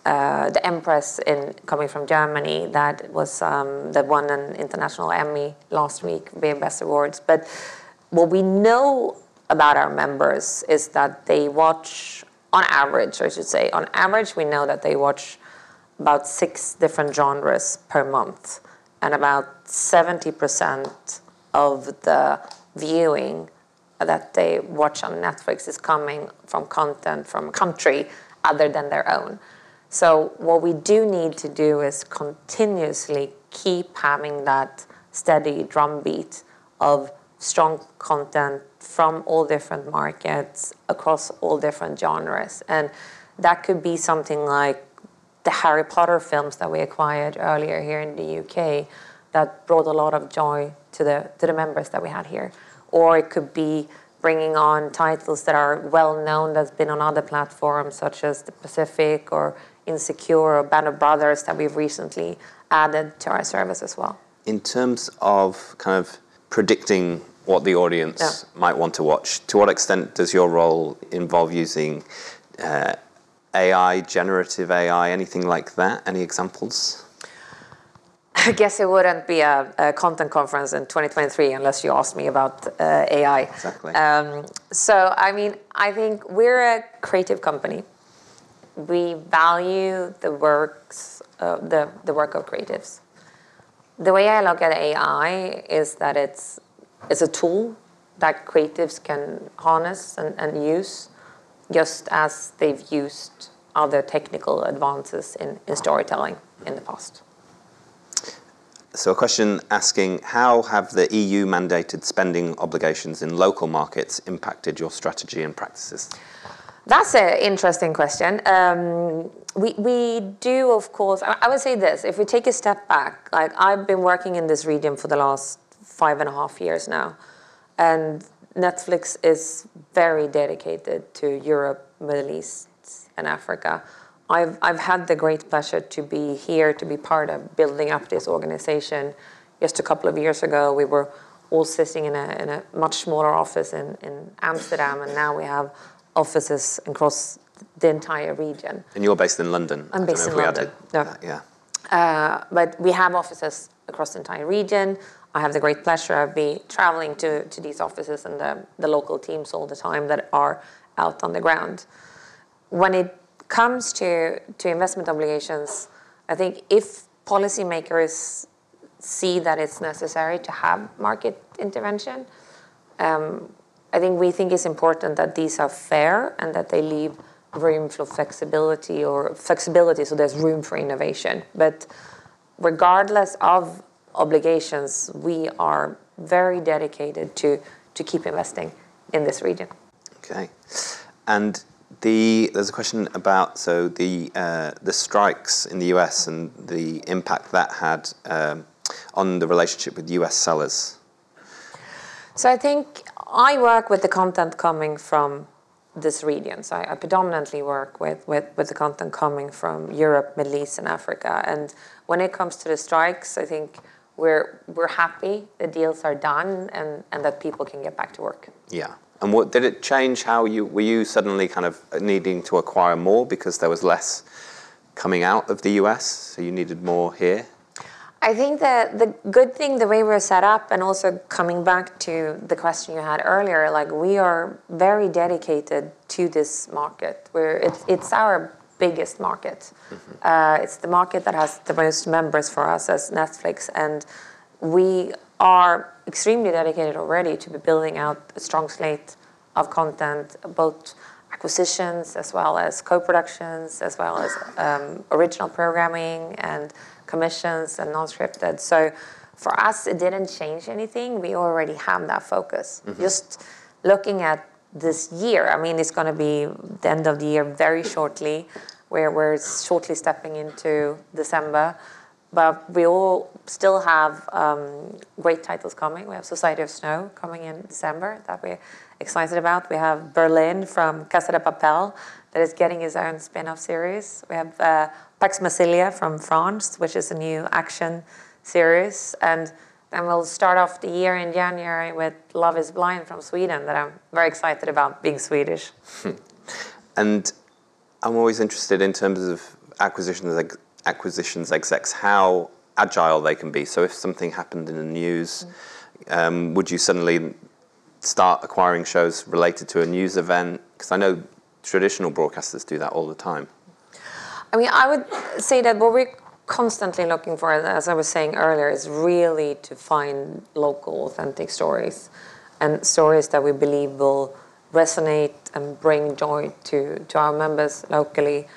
uh, the Empress in coming from Germany that was um, that won an international Emmy last week, being Best Awards. But what we know about our members is that they watch, on average, I should say, on average, we know that they watch about six different genres per month, and about 70% of the viewing that they watch on Netflix is coming from content from a country other than their own. So what we do need to do is continuously keep having that steady drumbeat of strong content from all different markets across all different genres. And that could be something like the Harry Potter films that we acquired earlier here in the UK that brought a lot of joy to the to the members that we had here. Or it could be bringing on titles that are well known that's been on other platforms such as the Pacific or Insecure or Band of Brothers that we've recently added to our service as well. In terms of kind of predicting what the audience yeah. might want to watch, to what extent does your role involve using uh, AI, generative AI, anything like that? Any examples? I guess it wouldn't be a, a, content conference in 2023 unless you asked me about uh, AI. Exactly. Um, so, I mean, I think we're a creative company we value the works, uh, the, the work of creatives. The way I look at AI is that it's, it's a tool that creatives can harness and, and use just as they've used other technical advances in, in storytelling in the past. So, a question asking How have the EU mandated spending obligations in local markets impacted your strategy and practices? That's an interesting question. Um, we, we do, of course, I, would say this if we take a step back, like I've been working in this region for the last five and a half years now, and Netflix is very dedicated to Europe, Middle East, and Africa. I've, I've had the great pleasure to be here, to be part of building up this organization. Just a couple of years ago, we were all sitting in a, in a much smaller office in, in Amsterdam, and now we have offices across the entire region. And you're based in London? I'm based in London. No. yeah. Uh, but we have offices across the entire region. I have the great pleasure of be traveling to, to these offices and the, the local teams all the time that are out on the ground. When it comes to, to investment obligations, I think if policymakers see that it's necessary to have market intervention, um, I think we think it's important that these are fair and that they leave room for flexibility or flexibility, so there's room for innovation. But regardless of obligations, we are very dedicated to to keep investing in this region. Okay. And the, there's a question about so the uh, the strikes in the US and the impact that had um, on the relationship with US sellers. So I think I work with the content coming from this region. So I, I predominantly work with, with, with the content coming from Europe, Middle East, and Africa. And when it comes to the strikes, I think we're we're happy the deals are done and, and that people can get back to work. Yeah. And what did it change? How you were you suddenly kind of needing to acquire more because there was less coming out of the US, so you needed more here? I think that the good thing, the way we're set up, and also coming back to the question you had earlier, like we are very dedicated to this market. Where it's it's our biggest market. Mm-hmm. Uh, it's the market that has the most members for us as Netflix, and we are extremely dedicated already to be building out a strong slate of content, both acquisitions as well as co-productions, as well as um, original programming and commissions and non-scripted. So for us, it didn't change anything. We already have that focus. Mm-hmm. Just looking at this year, I mean, it's going to be the end of the year very shortly, where we're shortly stepping into December. But we all still have um, great titles coming. We have Society of Snow coming in December that we're excited about. We have Berlin from Casa de Papel that is getting his own spin-off series. We have uh, Pax Massilia from France, which is a new action series. And then we'll start off the year in January with Love is Blind from Sweden that I'm very excited about being Swedish. and I'm always interested in terms of acquisitions acquisitions execs how agile they can be. So if something happened in the news, um, would you suddenly start acquiring shows related to a news event? Because I know traditional broadcasters do that all the time. I mean, I would say that what we're constantly looking for, as I was saying earlier, is really to find local, authentic stories and stories that we believe will resonate and bring joy to, to our members locally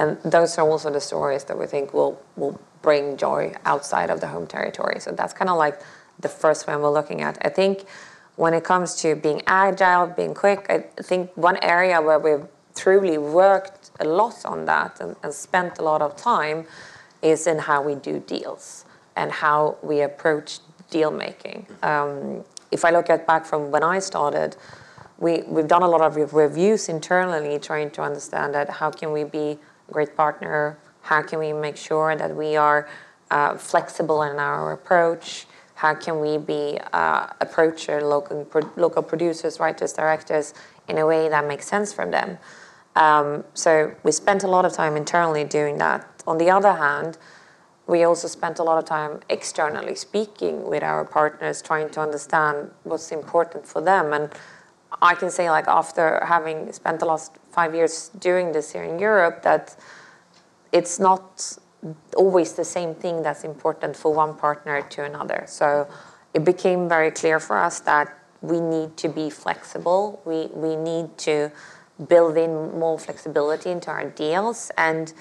and those are also the stories that we think will will bring joy outside of the home territory. So that's kind of like the first one we're looking at. I think when it comes to being agile, being quick, I think one area where we've truly worked a lot on that and, and spent a lot of time is in how we do deals and how we approach deal making. Um, if I look at back from when I started, we, we've done a lot of reviews internally trying to understand that how can we be a great partner? How can we make sure that we are uh, flexible in our approach? How can we be uh, approach our local pro- local producers, writers, directors in a way that makes sense for them? Um, so we spent a lot of time internally doing that. On the other hand, we also spent a lot of time externally speaking with our partners, trying to understand what's important for them. And I can say, like, after having spent the last five years doing this here in Europe, that it's not always the same thing that's important for one partner to another. So it became very clear for us that we need to be flexible. We, we need to build in more flexibility into our deals. And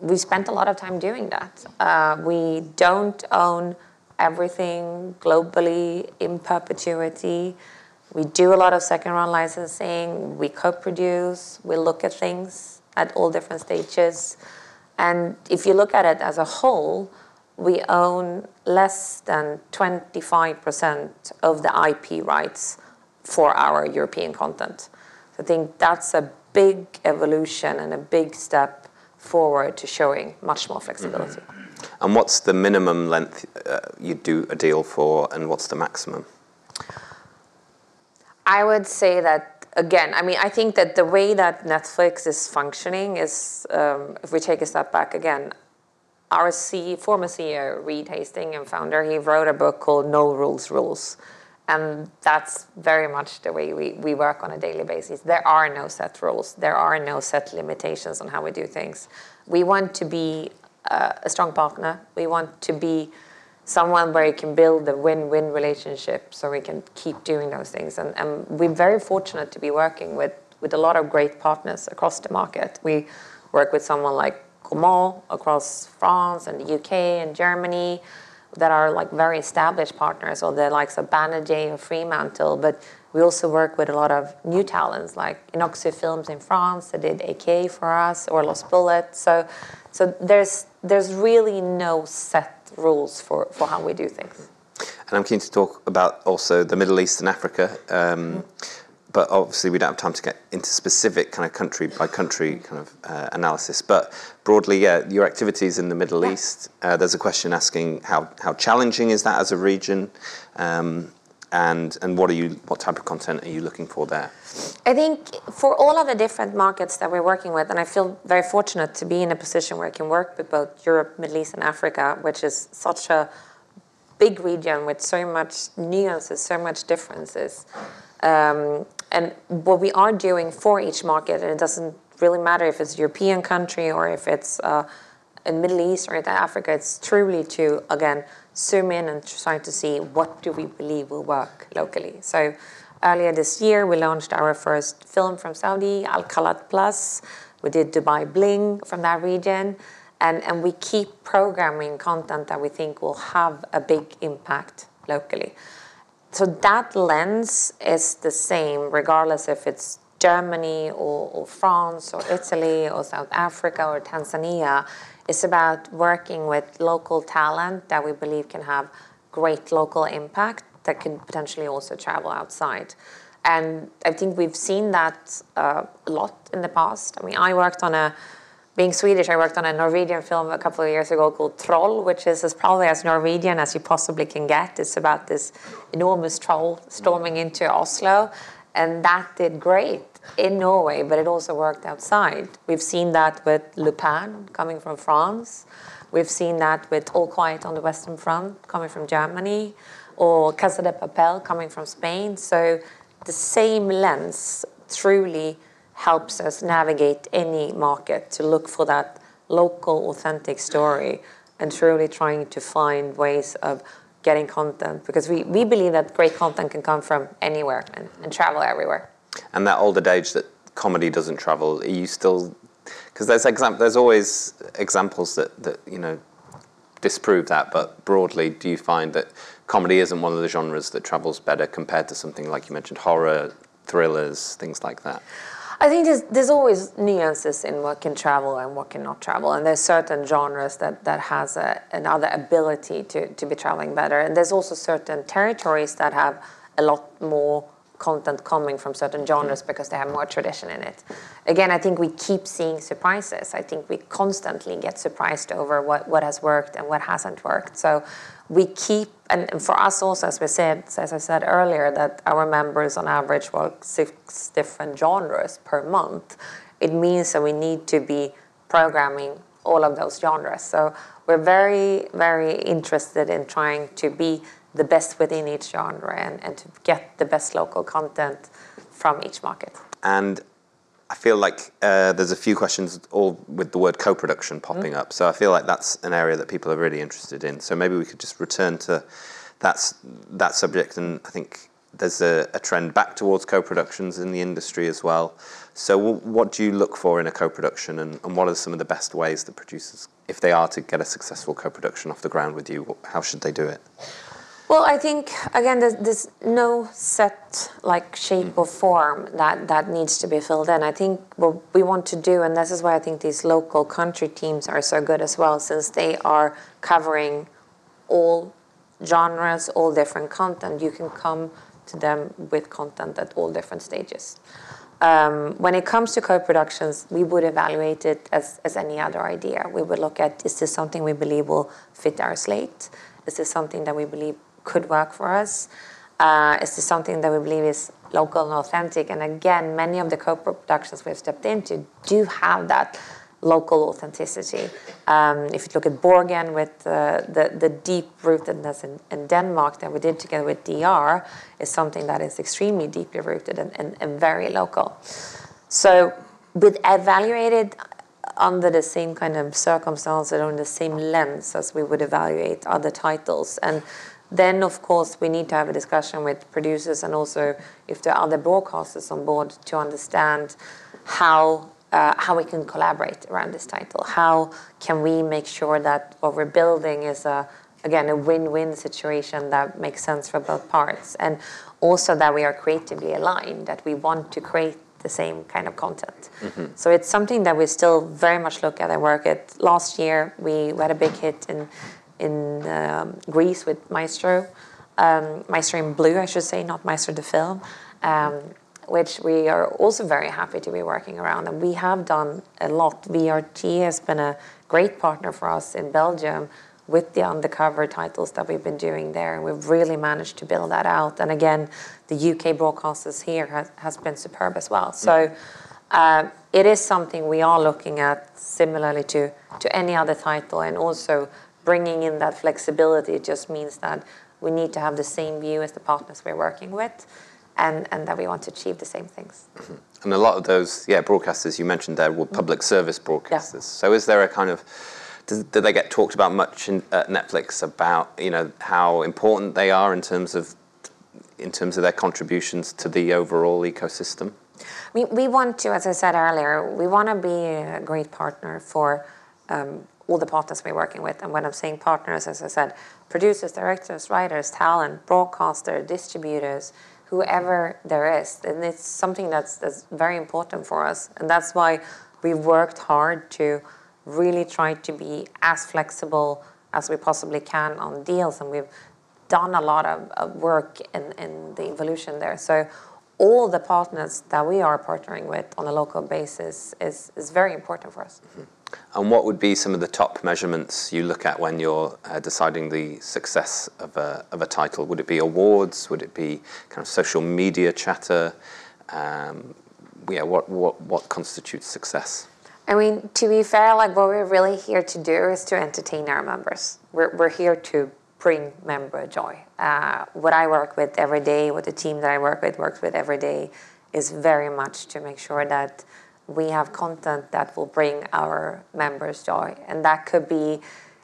we spent a lot of time doing that. Uh, we don't own everything globally in perpetuity. We do a lot of second round licensing, we co produce, we look at things at all different stages. And if you look at it as a whole, we own less than 25% of the IP rights for our European content. So I think that's a big evolution and a big step forward to showing much more flexibility. Mm-hmm. And what's the minimum length uh, you do a deal for, and what's the maximum? I would say that again. I mean, I think that the way that Netflix is functioning is, um, if we take a step back again, our C, former CEO Reed Hastings and founder, he wrote a book called No Rules Rules, and that's very much the way we, we work on a daily basis. There are no set rules. There are no set limitations on how we do things. We want to be uh, a strong partner. We want to be someone where you can build a win-win relationship so we can keep doing those things and, and we're very fortunate to be working with with a lot of great partners across the market. We work with someone like Gaumont across France and the UK and Germany that are like very established partners, or the likes of Banijay or Fremantle. But we also work with a lot of new talents like Inoxy Films in France that did AK for us or Lost Bullet. So, so there's there's really no set rules for, for how we do things. And I'm keen to talk about also the Middle East and Africa. Um, but obviously we don't have time to get into specific kind of country by country kind of uh, analysis. But broadly, yeah, your activities in the Middle yeah. East. Uh, there's a question asking how how challenging is that as a region, um, and and what are you what type of content are you looking for there? I think for all of the different markets that we're working with, and I feel very fortunate to be in a position where I can work with both Europe, Middle East, and Africa, which is such a big region with so much nuances, so much differences. Um, and what we are doing for each market, and it doesn't really matter if it's a European country or if it's uh, in Middle East or in Africa, it's truly to, again, zoom in and try to see what do we believe will work locally. So earlier this year, we launched our first film from Saudi, Al Khalat Plus. We did Dubai Bling from that region. And, and we keep programming content that we think will have a big impact locally so that lens is the same regardless if it's Germany or, or, France or Italy or South Africa or Tanzania. It's about working with local talent that we believe can have great local impact that can potentially also travel outside. And I think we've seen that uh, a lot in the past. I mean, I worked on a being Swedish, I worked on a Norwegian film a couple of years ago called Troll, which is as probably as Norwegian as you possibly can get. It's about this enormous troll storming into Oslo, and that did great in Norway, but it also worked outside. We've seen that with Lupin coming from France. We've seen that with All Quiet on the Western Front coming from Germany, or Casa de Papel coming from Spain. So the same lens truly helps us navigate any market to look for that local, authentic story and truly trying to find ways of getting content because we, we believe that great content can come from anywhere and, and travel everywhere. And that old adage that comedy doesn't travel, are you still because there's exam- there's always examples that, that you know disprove that, but broadly, do you find that comedy isn't one of the genres that travels better compared to something like you mentioned horror, thrillers, things like that? I think there's, there's always nuances in what can travel and what cannot travel, and there's certain genres that, that has a, another ability to, to be traveling better, and there's also certain territories that have a lot more content coming from certain genres because they have more tradition in it. Again, I think we keep seeing surprises. I think we constantly get surprised over what, what has worked and what hasn't worked. So we keep, and for us also, as we said, as I said earlier, that our members on average work six different genres per month. It means that we need to be programming all of those genres. So we're very, very interested in trying to be the best within each genre and, and to get the best local content from each market. And I feel like uh, there's a few questions all with the word co-production popping mm. up. So I feel like that's an area that people are really interested in. So maybe we could just return to that's that subject. And I think there's a, a trend back towards co-productions in the industry as well. So w- what do you look for in a co-production, and, and what are some of the best ways that producers, if they are to get a successful co-production off the ground with you, how should they do it? Well, I think again, there's, there's, no set like shape or form that that needs to be filled in. I think what we want to do, and this is why I think these local country teams are so good as well, since they are covering all genres, all different content. You can come to them with content at all different stages. Um, when it comes to co-productions, we would evaluate it as, as any other idea. We would look at is this something we believe will fit our slate? Is this something that we believe could work for us? Uh, is this something that we believe is local and authentic? And again, many of the co-productions we've stepped into do have that local authenticity. Um, if you look at Borgen with uh, the, the deep rootedness in, in, Denmark that we did together with DR, is something that is extremely deeply rooted and, and, and very local. So, with evaluated under the same kind of circumstances or in the same lens as we would evaluate other titles. And then of course we need to have a discussion with producers and also if there are other broadcasters on board to understand how uh, how we can collaborate around this title. How can we make sure that what we're building is a again a win-win situation that makes sense for both parts, and also that we are creatively aligned, that we want to create the same kind of content. Mm-hmm. So it's something that we still very much look at and work at. Last year we, we had a big hit in in um, Greece with Maestro, um, Maestro in Blue, I should say, not Maestro the film. Um, which we are also very happy to be working around. And we have done a lot. VRT has been a great partner for us in Belgium with the undercover titles that we've been doing there. And we've really managed to build that out. And again, the UK broadcasters here has, has been superb as well. So uh, it is something we are looking at similarly to, to any other title. And also bringing in that flexibility just means that we need to have the same view as the partners we're working with and, and that we want to achieve the same things. Mm-hmm. And a lot of those, yeah, broadcasters you mentioned there were public service broadcasters. Yeah. So is there a kind of, do, do they get talked about much in, at Netflix about, you know, how important they are in terms of, in terms of their contributions to the overall ecosystem? We, we want to, as I said earlier, we want to be a great partner for um, all the partners we're working with. And when I'm saying partners, as I said, producers, directors, writers, talent, broadcaster, distributors, whoever there is. And it's something that's, that's very important for us. And that's why we worked hard to really try to be as flexible as we possibly can on deals. And we've done a lot of, of work in, in the evolution there. So all the partners that we are partnering with on a local basis is, is very important for us. Mm-hmm. And what would be some of the top measurements you look at when you're uh, deciding the success of a, of a title? Would it be awards? Would it be kind of social media chatter? Um, yeah, what, what, what constitutes success? I mean, to be fair, like what we're really here to do is to entertain our members. We're, we're here to bring member joy. Uh, what I work with every day, what the team that I work with works with every day, is very much to make sure that we have content that will bring our members joy. And that could be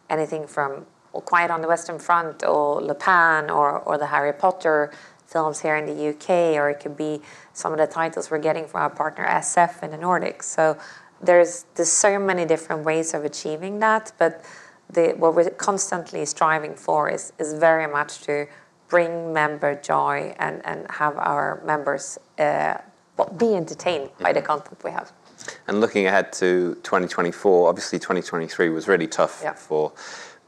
anything from Quiet on the Western Front or Lupin or, or the Harry Potter films here in the UK, or it could be some of the titles we're getting from our partner SF in the Nordics. So there's, there's so many different ways of achieving that, but the, what we're constantly striving for is, is very much to bring member joy and, and have our members uh, well, be entertained by the content we have. And looking ahead to 2024, obviously 2023 was really tough yeah. for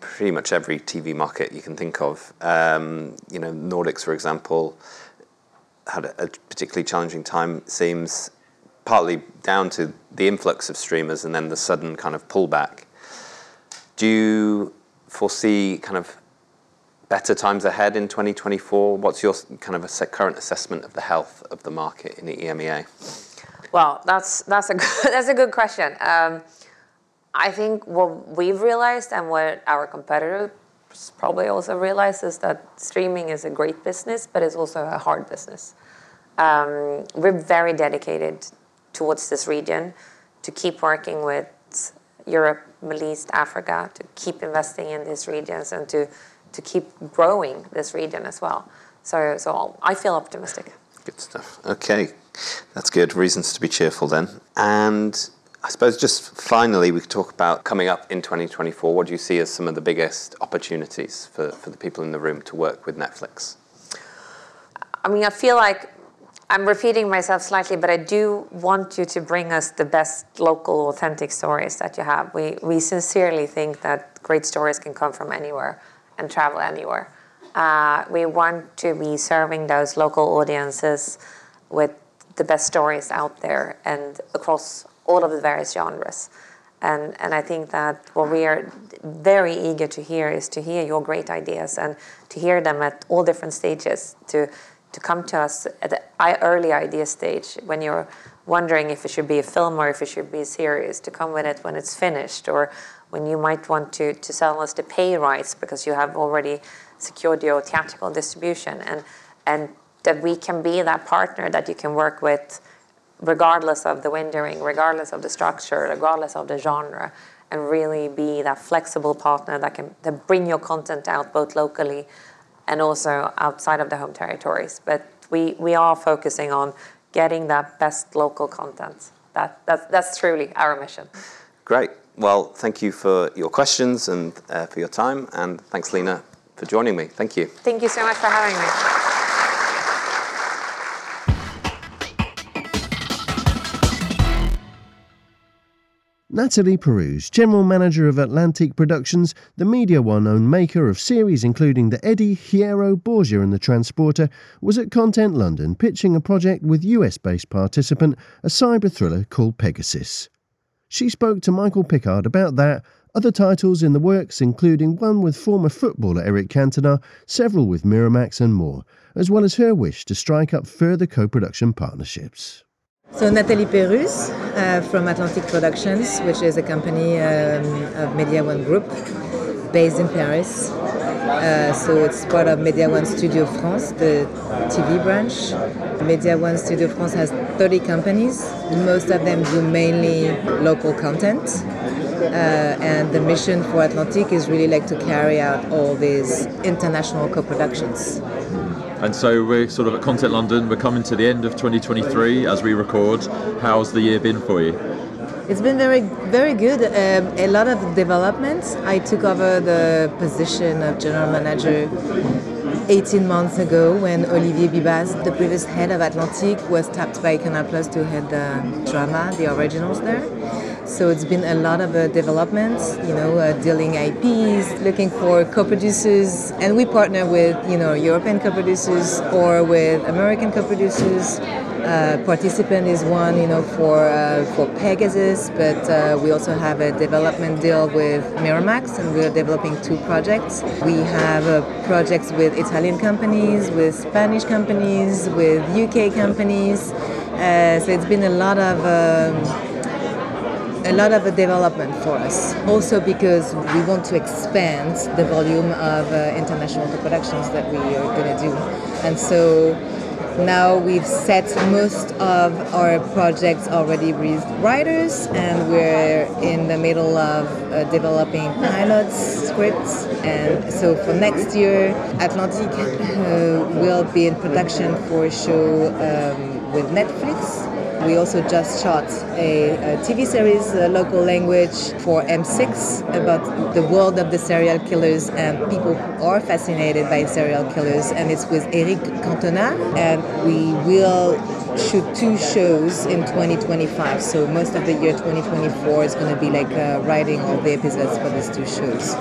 pretty much every TV market you can think of. Um, you know, Nordics, for example, had a, a particularly challenging time. It seems partly down to the influx of streamers and then the sudden kind of pullback. Do you foresee kind of better times ahead in 2024? What's your kind of a current assessment of the health of the market in the EMEA? Well, that's that's a good, that's a good question. Um, I think what we've realized and what our competitors probably also realize is that streaming is a great business, but it's also a hard business. Um, we're very dedicated towards this region to keep working with Europe, Middle East, Africa, to keep investing in these regions and to to keep growing this region as well. So, so I feel optimistic. Good stuff. Okay, that's good. Reasons to be cheerful then. And I suppose just finally, we could talk about coming up in 2024. What do you see as some of the biggest opportunities for, for the people in the room to work with Netflix? I mean, I feel like I'm repeating myself slightly, but I do want you to bring us the best local, authentic stories that you have. We, we sincerely think that great stories can come from anywhere and travel anywhere. Uh, we want to be serving those local audiences with the best stories out there and across all of the various genres. And, and I think that what we are very eager to hear is to hear your great ideas and to hear them at all different stages, to, to come to us at the early idea stage when you're wondering if it should be a film or if it should be a series, to come with it when it's finished, or when you might want to, to sell us the pay rights because you have already secured your theatrical distribution. And, and that we can be that partner that you can work with regardless of the windowing, regardless of the structure, regardless of the genre, and really be that flexible partner that can that bring your content out both locally and also outside of the home territories. But we, we are focusing on getting that best local content. That, that's, that's truly our mission. Great. Well, thank you for your questions and uh, for your time. And thanks, Lina, for joining me. Thank you. Thank you so much for having me. Nathalie Perus, General Manager of Atlantique Productions, the Mediawan owned maker of series including The Eddie, Hierro, Borgia, and The Transporter, was at Content London pitching a project with US based participant, a cyber thriller called Pegasus. She spoke to Michael Pickard about that, other titles in the works, including one with former footballer Eric Cantona, several with Miramax, and more, as well as her wish to strike up further co production partnerships. So Nathalie Perus uh, from Atlantique Productions, which is a company um, of Mediawan Group based in Paris. Uh, so it's part of Mediawan Studio France, the TV branch. Mediawan Studio France has 30 companies. Most of them do mainly local content. Uh, and the mission for Atlantique is really like to carry out all these international co-productions. And so we're sort of at Content London. We're coming to the end of 2023 as we record. How's the year been for you? It's been very, very good. Um, a lot of developments. I took over the position of general manager 18 months ago when Olivier Bibas, the previous head of Atlantique, was tapped by Canal Plus to head the drama, the originals there. So it's been a lot of uh, developments, you know, uh, dealing IPs, looking for co-producers, and we partner with, you know, European co-producers or with American co-producers. Uh, participant is one, you know, for uh, for Pegasus, but uh, we also have a development deal with Miramax, and we're developing two projects. We have uh, projects with Italian companies, with Spanish companies, with UK companies. so it's been a lot of. Um, a lot of a development for us. Also because we want to expand the volume of uh, international productions that we are going to do. And so now we've set most of our projects already with writers and we're in the middle of uh, developing pilots scripts and so for next year atlantique uh, will be in production for a show um, with netflix we also just shot a, a TV series, a local language for M6 about the world of the serial killers and people who are fascinated by serial killers. And it's with Eric Cantona. And we will shoot two shows in 2025. So most of the year 2024 is going to be like uh, writing all the episodes for these two shows.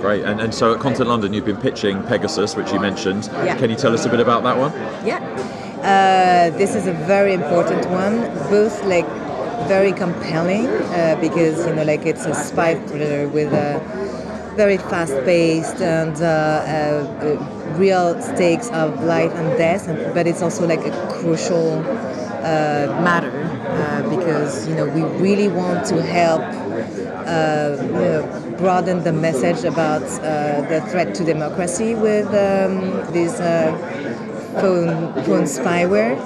Great. And, and so at Content London, you've been pitching Pegasus, which you mentioned. Yeah. Can you tell us a bit about that one? Yeah. Uh, this is a very important one, both like very compelling uh, because you know like it's a spy thriller with a very fast-paced and uh, uh real stakes of life and death, and, but it's also like a crucial uh, matter because you know we really want to help you know, broaden the message about the threat to democracy with um, these phone, phone spyware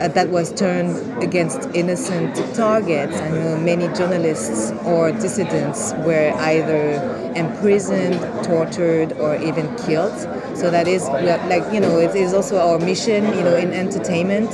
uh, that was turned against innocent targets. And know, many journalists or dissidents were either imprisoned, tortured, or even killed. So that is like you know it is also our mission you know in entertainment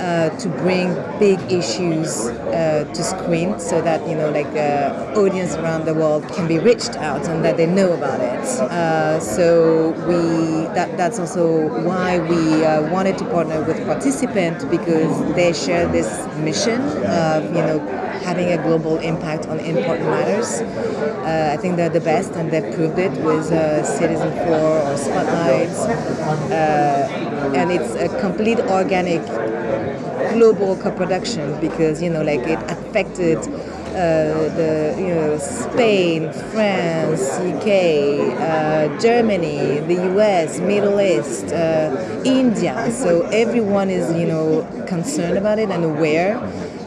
uh, to bring big issues uh, to screen so that you know like uh, audience around the world can be reached out and that they know about it. Uh, so we that that's also why we uh, wanted to partner with Participant because they share this mission of you know having a global impact on important matters. Uh, I think they're the best, and they've proved it with Citizen 4 or Spotlight. Uh, and it's a complete organic global co-production because you know like it affected uh, the you know Spain, France, UK, uh, Germany, the US, Middle East, uh, India. So everyone is you know concerned about it and aware.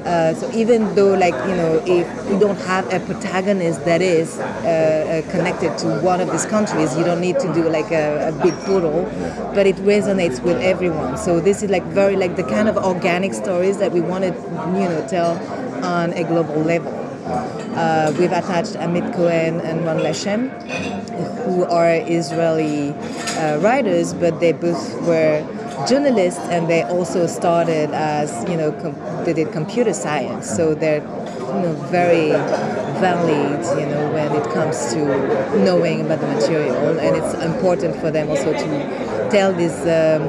Uh, so even though like you know if you don't have a protagonist that is uh, uh, connected to one of these countries you don't need to do like a, a, big photo but it resonates with everyone. So this is like very like the kind of organic stories that we want to you know tell on a global level. Uh, we've attached Amit Cohen and Ron Leshem, who are Israeli uh, writers, but they both were journalists and they also started as you know com- they did computer science. So they're you know very valid you know when it comes to knowing about the material. And it's important for them also to tell these um,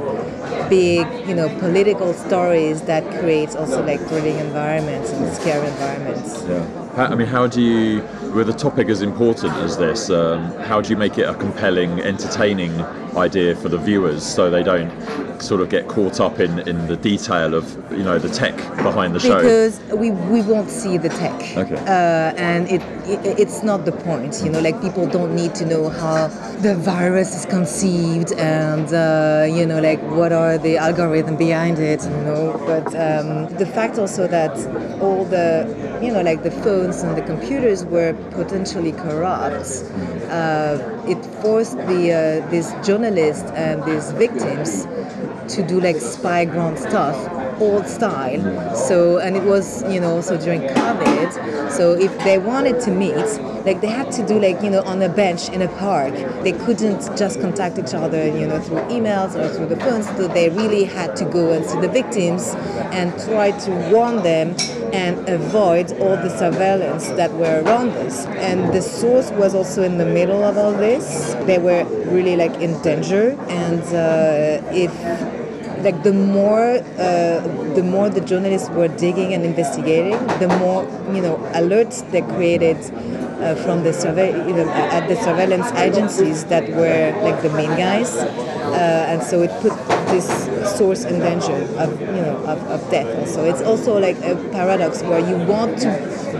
big you know political stories that creates also like thrilling environments and scary environments. Yeah. How, I mean, how do you, with a topic as important as this, um, how do you make it a compelling, entertaining idea for the viewers so they don't sort of get caught up in, in the detail of you know the tech behind the show? because we, we won't see the tech Okay. uh, and it, it it's not the point you know like people don't need to know how the virus is conceived and uh, you know like what are the algorithm behind it you know but um, the fact also that all the you know like the phones and the computers were potentially corrupt uh, it forced the uh, these journalists and these victims to do like spy ground stuff old style. So and it was you know also during covid so if they wanted to meet like they had to do like you know on a bench in a park. They couldn't just contact each other you know through emails or through the phones so they really had to go and see the victims and try to warn them and avoid all the surveillance that were around us. And the source was also in the middle of all this. They were really like in danger. And uh, if like the more uh, the more the journalists were digging and investigating, the more you know alerts they created uh, from the survey you know, at the surveillance agencies that were like the main guys, uh, and so it put this source and danger of you know of, of death. Also, it's also like a paradox where you want to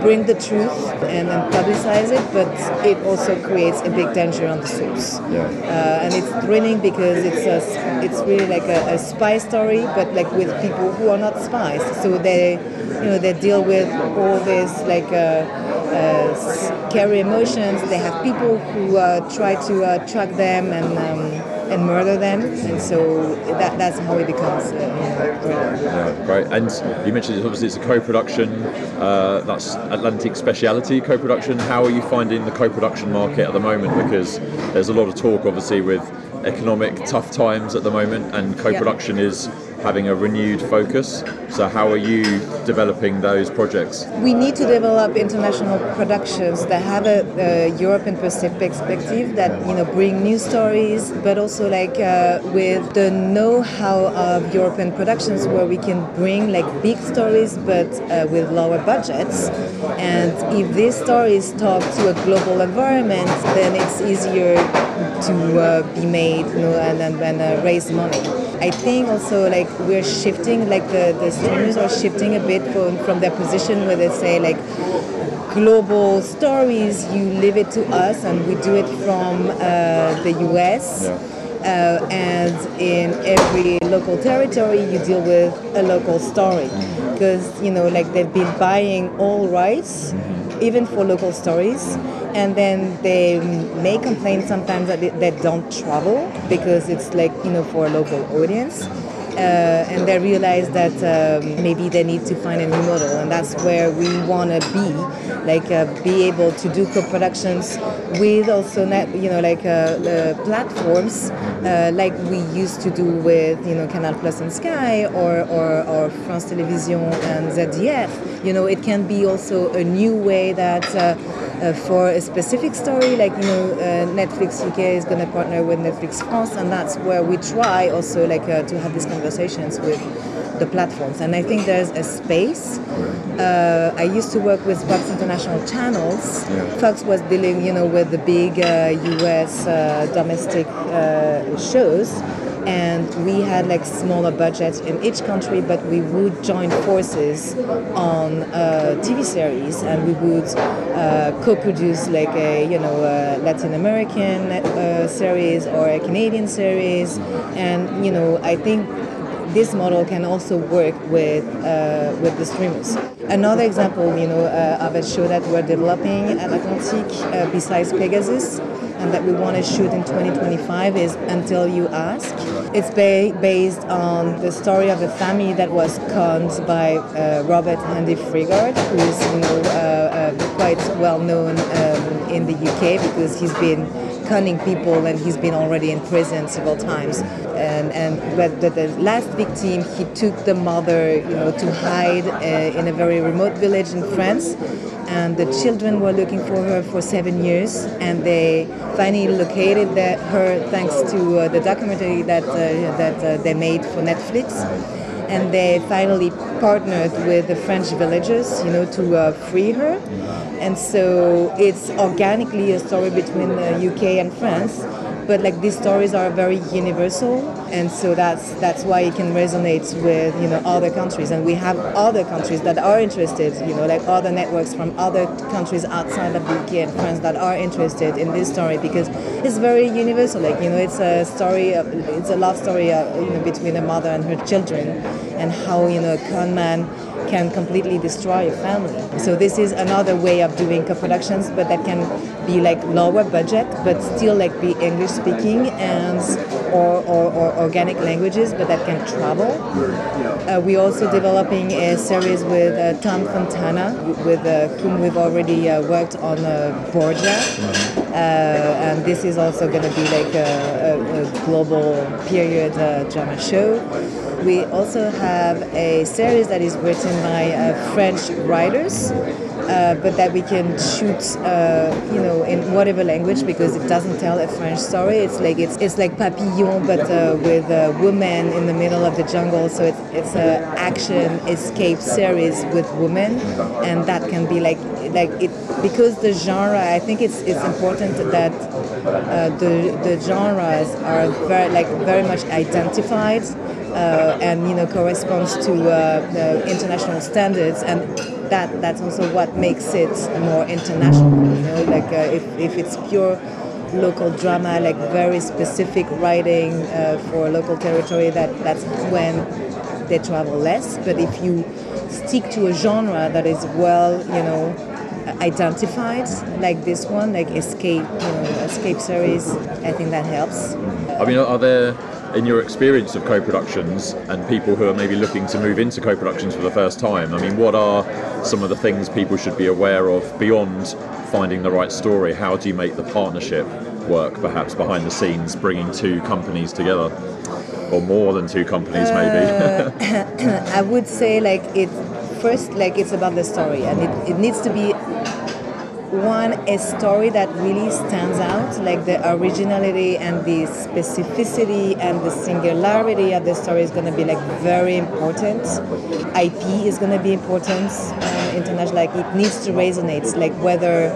bring the truth and, and publicize it, but it also creates a big danger on the source. Yeah. Uh, and it's thrilling because it's a, it's really like a, a spy story, but like with people who are not spies. So they, you know, they deal with all this like uh, uh, scary emotions. They have people who uh, try to uh, track them and. Um, and murder them, and so that, that's how it becomes uh. Yeah, great. And you mentioned it's obviously it's a co-production. Uh, that's Atlantique Speciality co-production. How are you finding the co-production market at the moment? Because there's a lot of talk, obviously, with economic tough times at the moment, and co-production is having a renewed focus. So how are you developing those projects? We need to develop international productions that have a, a European perspective that you know bring new stories, but also like uh, with the know-how of European productions where we can bring like big stories but uh, with lower budgets. And if these stories talk to a global environment, then it's easier to uh, be made, you know, and and, and uh, raise money. I think also like we're shifting, like the, the streamers are shifting a bit from, from their position where they say like global stories, you leave it to us and we do it from uh, the US. Uh, and in every local territory, you deal with a local story. Because, you know, like they've been buying all rights, even for local stories and then they may complain sometimes that they, don't travel because it's like you know for a local audience uh, and they realize that um, maybe they need to find a new model and that's where we want to be like uh, be able to do co-productions with also net, you know like uh, platforms uh, like we used to do with you know Canal Plus and Sky or, or, or France Television and ZDF you know it can be also a new way that uh, uh, for a specific story, like you know, uh, Netflix UK is going to partner with Netflix France, and that's where we try also like uh, to have these conversations with the platforms. And I think there's a space. Uh, I used to work with Fox International Channels. Fox was dealing, you know, with the big US uh, domestic uh, shows and we had like smaller budgets in each country, but we would join forces on uh, TV series, and we would uh, co-produce like a you know a Latin American uh, series or a Canadian series, and you know I think this model can also work with uh, with the streamers. Another example, you know, uh, of a show that we're developing at Atlantique, uh, besides Pegasus, and that we want to shoot in 2025 is Until You Ask. It's ba- based on the story of a family that was conned by uh, Robert Hendy-Freegard, who is you know uh, uh, quite well known um, in the UK because he's been cunning people and he's been already in prison several times. And and but the, the last victim, he took the mother, you know, to hide uh, in a very remote village in France. And the children were looking for her for seven years, and they finally located that, her thanks to uh, the documentary that uh, that uh, they made for Netflix and they finally partnered with the French villagers, you know, to uh, free her. And so it's organically a story between the UK and France, but like these stories are very universal, and so that's that's why it can resonate with you know other countries, and we have other countries that are interested, you know, like other networks from other countries outside of the UK and France that are interested in this story because it's very universal. Like you know, it's a story, of, it's a love story, uh, you know, between a mother and her children, and how you know a con man can completely destroy a family. So this is another way of doing co-productions, but that can be like lower budget, but still like be English speaking and or, or, or organic languages, but that can travel. Uh, we're also developing a series with uh, Tom Fontana, with uh, whom we've already uh, worked on uh, Borgia, uh, and this is also going to be like a, a, a global period drama show. We also have a series that is written by French writers, uh, but that we can shoot, uh, you know, in whatever language because it doesn't tell a French story. It's like it's, it's like Papillon, but uh, with a woman in the middle of the jungle. So it's it's a action escape series with women, and that can be like like it because the genre. I think it's it's important that uh, the the genres are very like very much identified uh, and you know corresponds to the international standards and that that's also what makes it more international you know? Like uh, if, if it's pure local drama like very specific writing uh, for local territory that that's when they travel less. But if you stick to a genre that is well you know identified like this one like escape you know escape series i think that helps. I mean, are there, in your experience of co-productions and people who are maybe looking to move into co-productions for the first time, I mean, what are some of the things people should be aware of beyond finding the right story? How do you make the partnership work, perhaps behind the scenes, bringing two companies together, or more than two companies, uh, maybe? I would say like it first like it's about the story and it, it needs to be one a story that really stands out like the originality and the specificity and the singularity of the story is going to be like very important. Ip is going to be important um, international like it needs to resonate like whether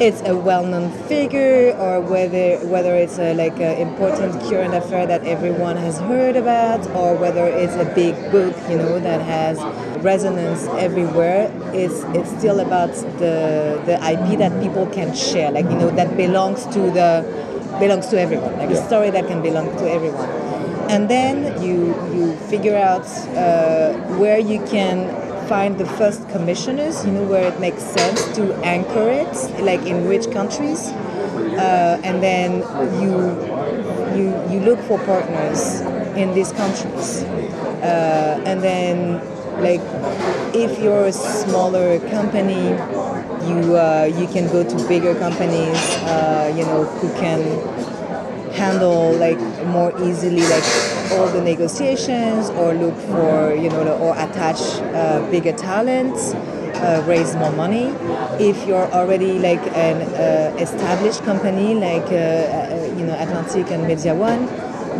it's a well-known figure or whether whether it's a like an important current affair that everyone has heard about or whether it's a big book you know that has resonance everywhere it's it's still about the the ip that people can share like you know that belongs to the belongs to everyone like a story that can belong to everyone. And then you you figure out uh, where you can find the first commissioners, you know, where it makes sense to anchor it, like in which countries, uh, and then you you you look for partners in these countries, uh, and then like if you're a smaller company, you uh, you can go to bigger companies, uh, you know, who can handle like more easily like all the negotiations or look for you know or attach uh, bigger talents uh, raise more money. If you're already like an uh, established company like uh, uh, you know atlantique and Mediawan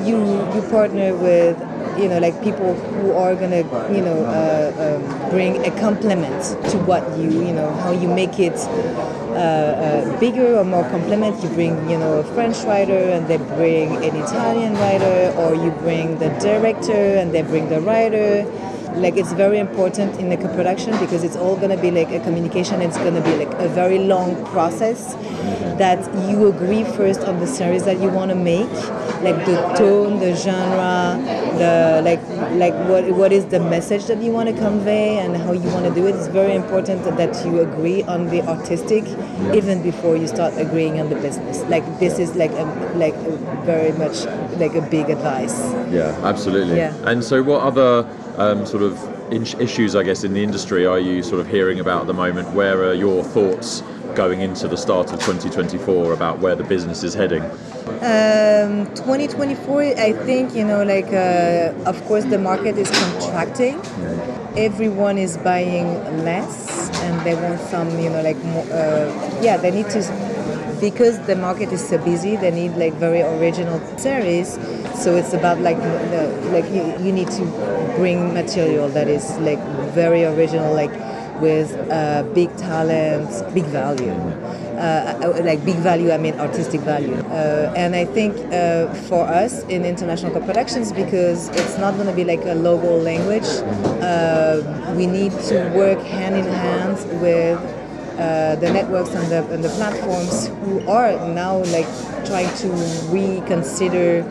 you you partner with you know like people who are gonna you know uh, um, bring a complement to what you you know how you make it uh, uh, bigger or more complement you bring you know a french writer and they bring an italian writer or you bring the director and they bring the writer. Like it's very important in the co-production because it's all to be like a communication. It's to be like a very long process that you agree first on the series that you want to make like the tone, the genre, the like like what what is the message that you want to convey and how you want to do it. It's very important that you agree on the artistic even before you start agreeing on the business. Like this is like a, like a very much like a big advice. Yeah, absolutely. Yeah. And so, what other um, sort of issues, I guess, in the industry are you sort of hearing about at the moment? Where are your thoughts going into the start of 2024 about where the business is heading? Um, 2024, I think, you know, like, uh, of course, the market is contracting. Everyone is buying less and they want some, you know, like, more, uh, yeah, they need to, because the market is so busy, they need like very original series. So it's about like, the, like you, you need to bring material that is like very original, like with uh, big talent, big value. Uh, like big value, I mean artistic value. Uh, and I think uh, for us in international co-productions, because it's not going to be like a local language, uh, we need to work hand in hand with uh, the networks and the, and the platforms who are now like trying to reconsider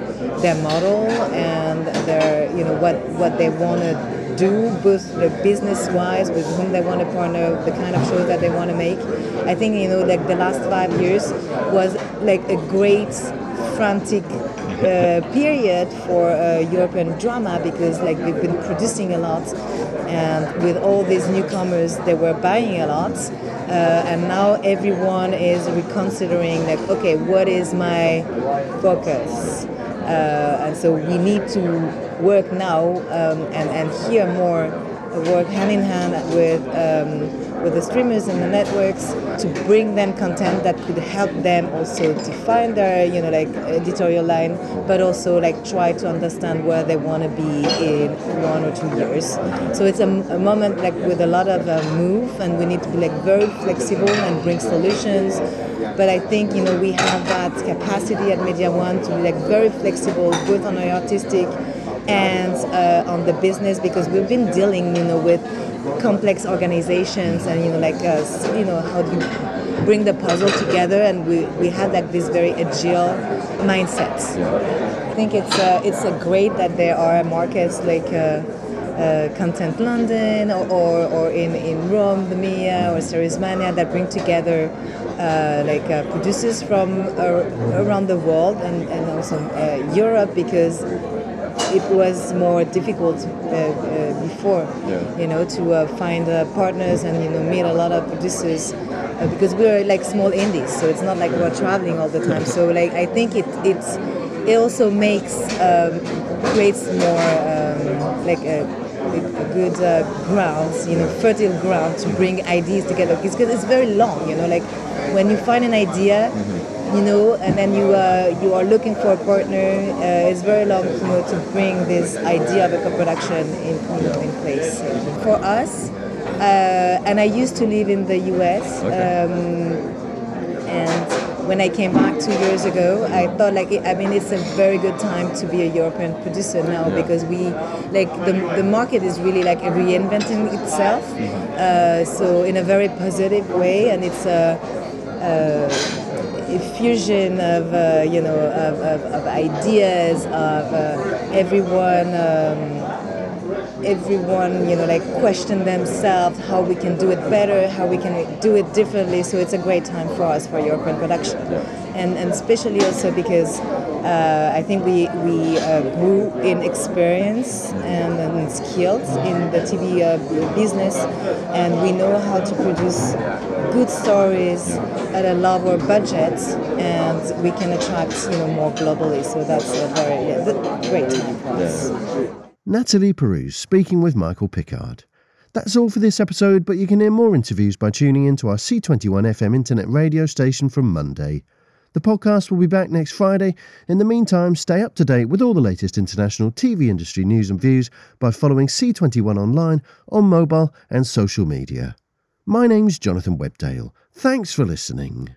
their model and their you know what what they want to do both the business wise with whom they want to partner the kind of shows that they want to make. I think you know like the last five years was like a great frantic uh, period for uh, European drama because like we've been producing a lot and with all these newcomers they were buying a lot uh, and now everyone is reconsidering like okay what is my focus? Uh, and so we need to work now um, and, and hear more work hand in hand with um, with the streamers and the networks to bring them content that could help them also define their you know like editorial line but also like try to understand where they want to be in one or two years. So it's a, a moment like with a lot of uh, move and we need to be like very flexible and bring solutions. But I think you know we have that capacity at Mediawan to be like very flexible both on our artistic and uh, on the business because we've been dealing you know with complex organizations and you know like us you know how do you bring the puzzle together and we, we had like this very agile mindset. I think it's uh, it's great that there are markets like uh, uh, Content London or, or, or, in, in Rome, the Mia or Series Mania that bring together uh, like uh, producers from around the world and, and also uh, Europe because it was more difficult uh, uh, before, yeah. you know, to uh, find partners and you know meet a lot of producers because we're like small indies, so it's not like we're traveling all the time. So like I think it it's it also makes um, creates more um, like a, a good uh, grounds, you know, fertile ground to bring ideas together. Because it's very long, you know, like when you find an idea. Mm-hmm you know, and then you uh, you are looking for a partner. Uh, it's very long, you know, to bring this idea of a co-production in you know, in place. For us, uh, and I used to live in the U.S. Okay. Um, and when I came back two years ago, I thought like I mean it's a very good time to be a European producer now because we like the, the market is really like reinventing itself. Mm-hmm. Uh, so in a very positive way, and it's a. Uh, a fusion of uh, you know of, of, of, ideas of uh, everyone um, everyone you know like question themselves how we can do it better how we can do it differently. So it's a great time for us for European production and, and especially also because uh, I think we, we uh, grew in experience and, and, skills in the TV uh, business and we know how to produce good stories at a lower budget and we can attract you know more globally so that's a very yeah, great time for us. Nathalie Perus speaking with Michael Pickard. That's all for this episode, but you can hear more interviews by tuning into our C21 FM internet radio station from Monday. The podcast will be back next Friday. In the meantime, stay up to date with all the latest international TV industry news and views by following C21 online, on mobile, and social media. My name's Jonathan Webdale. Thanks for listening.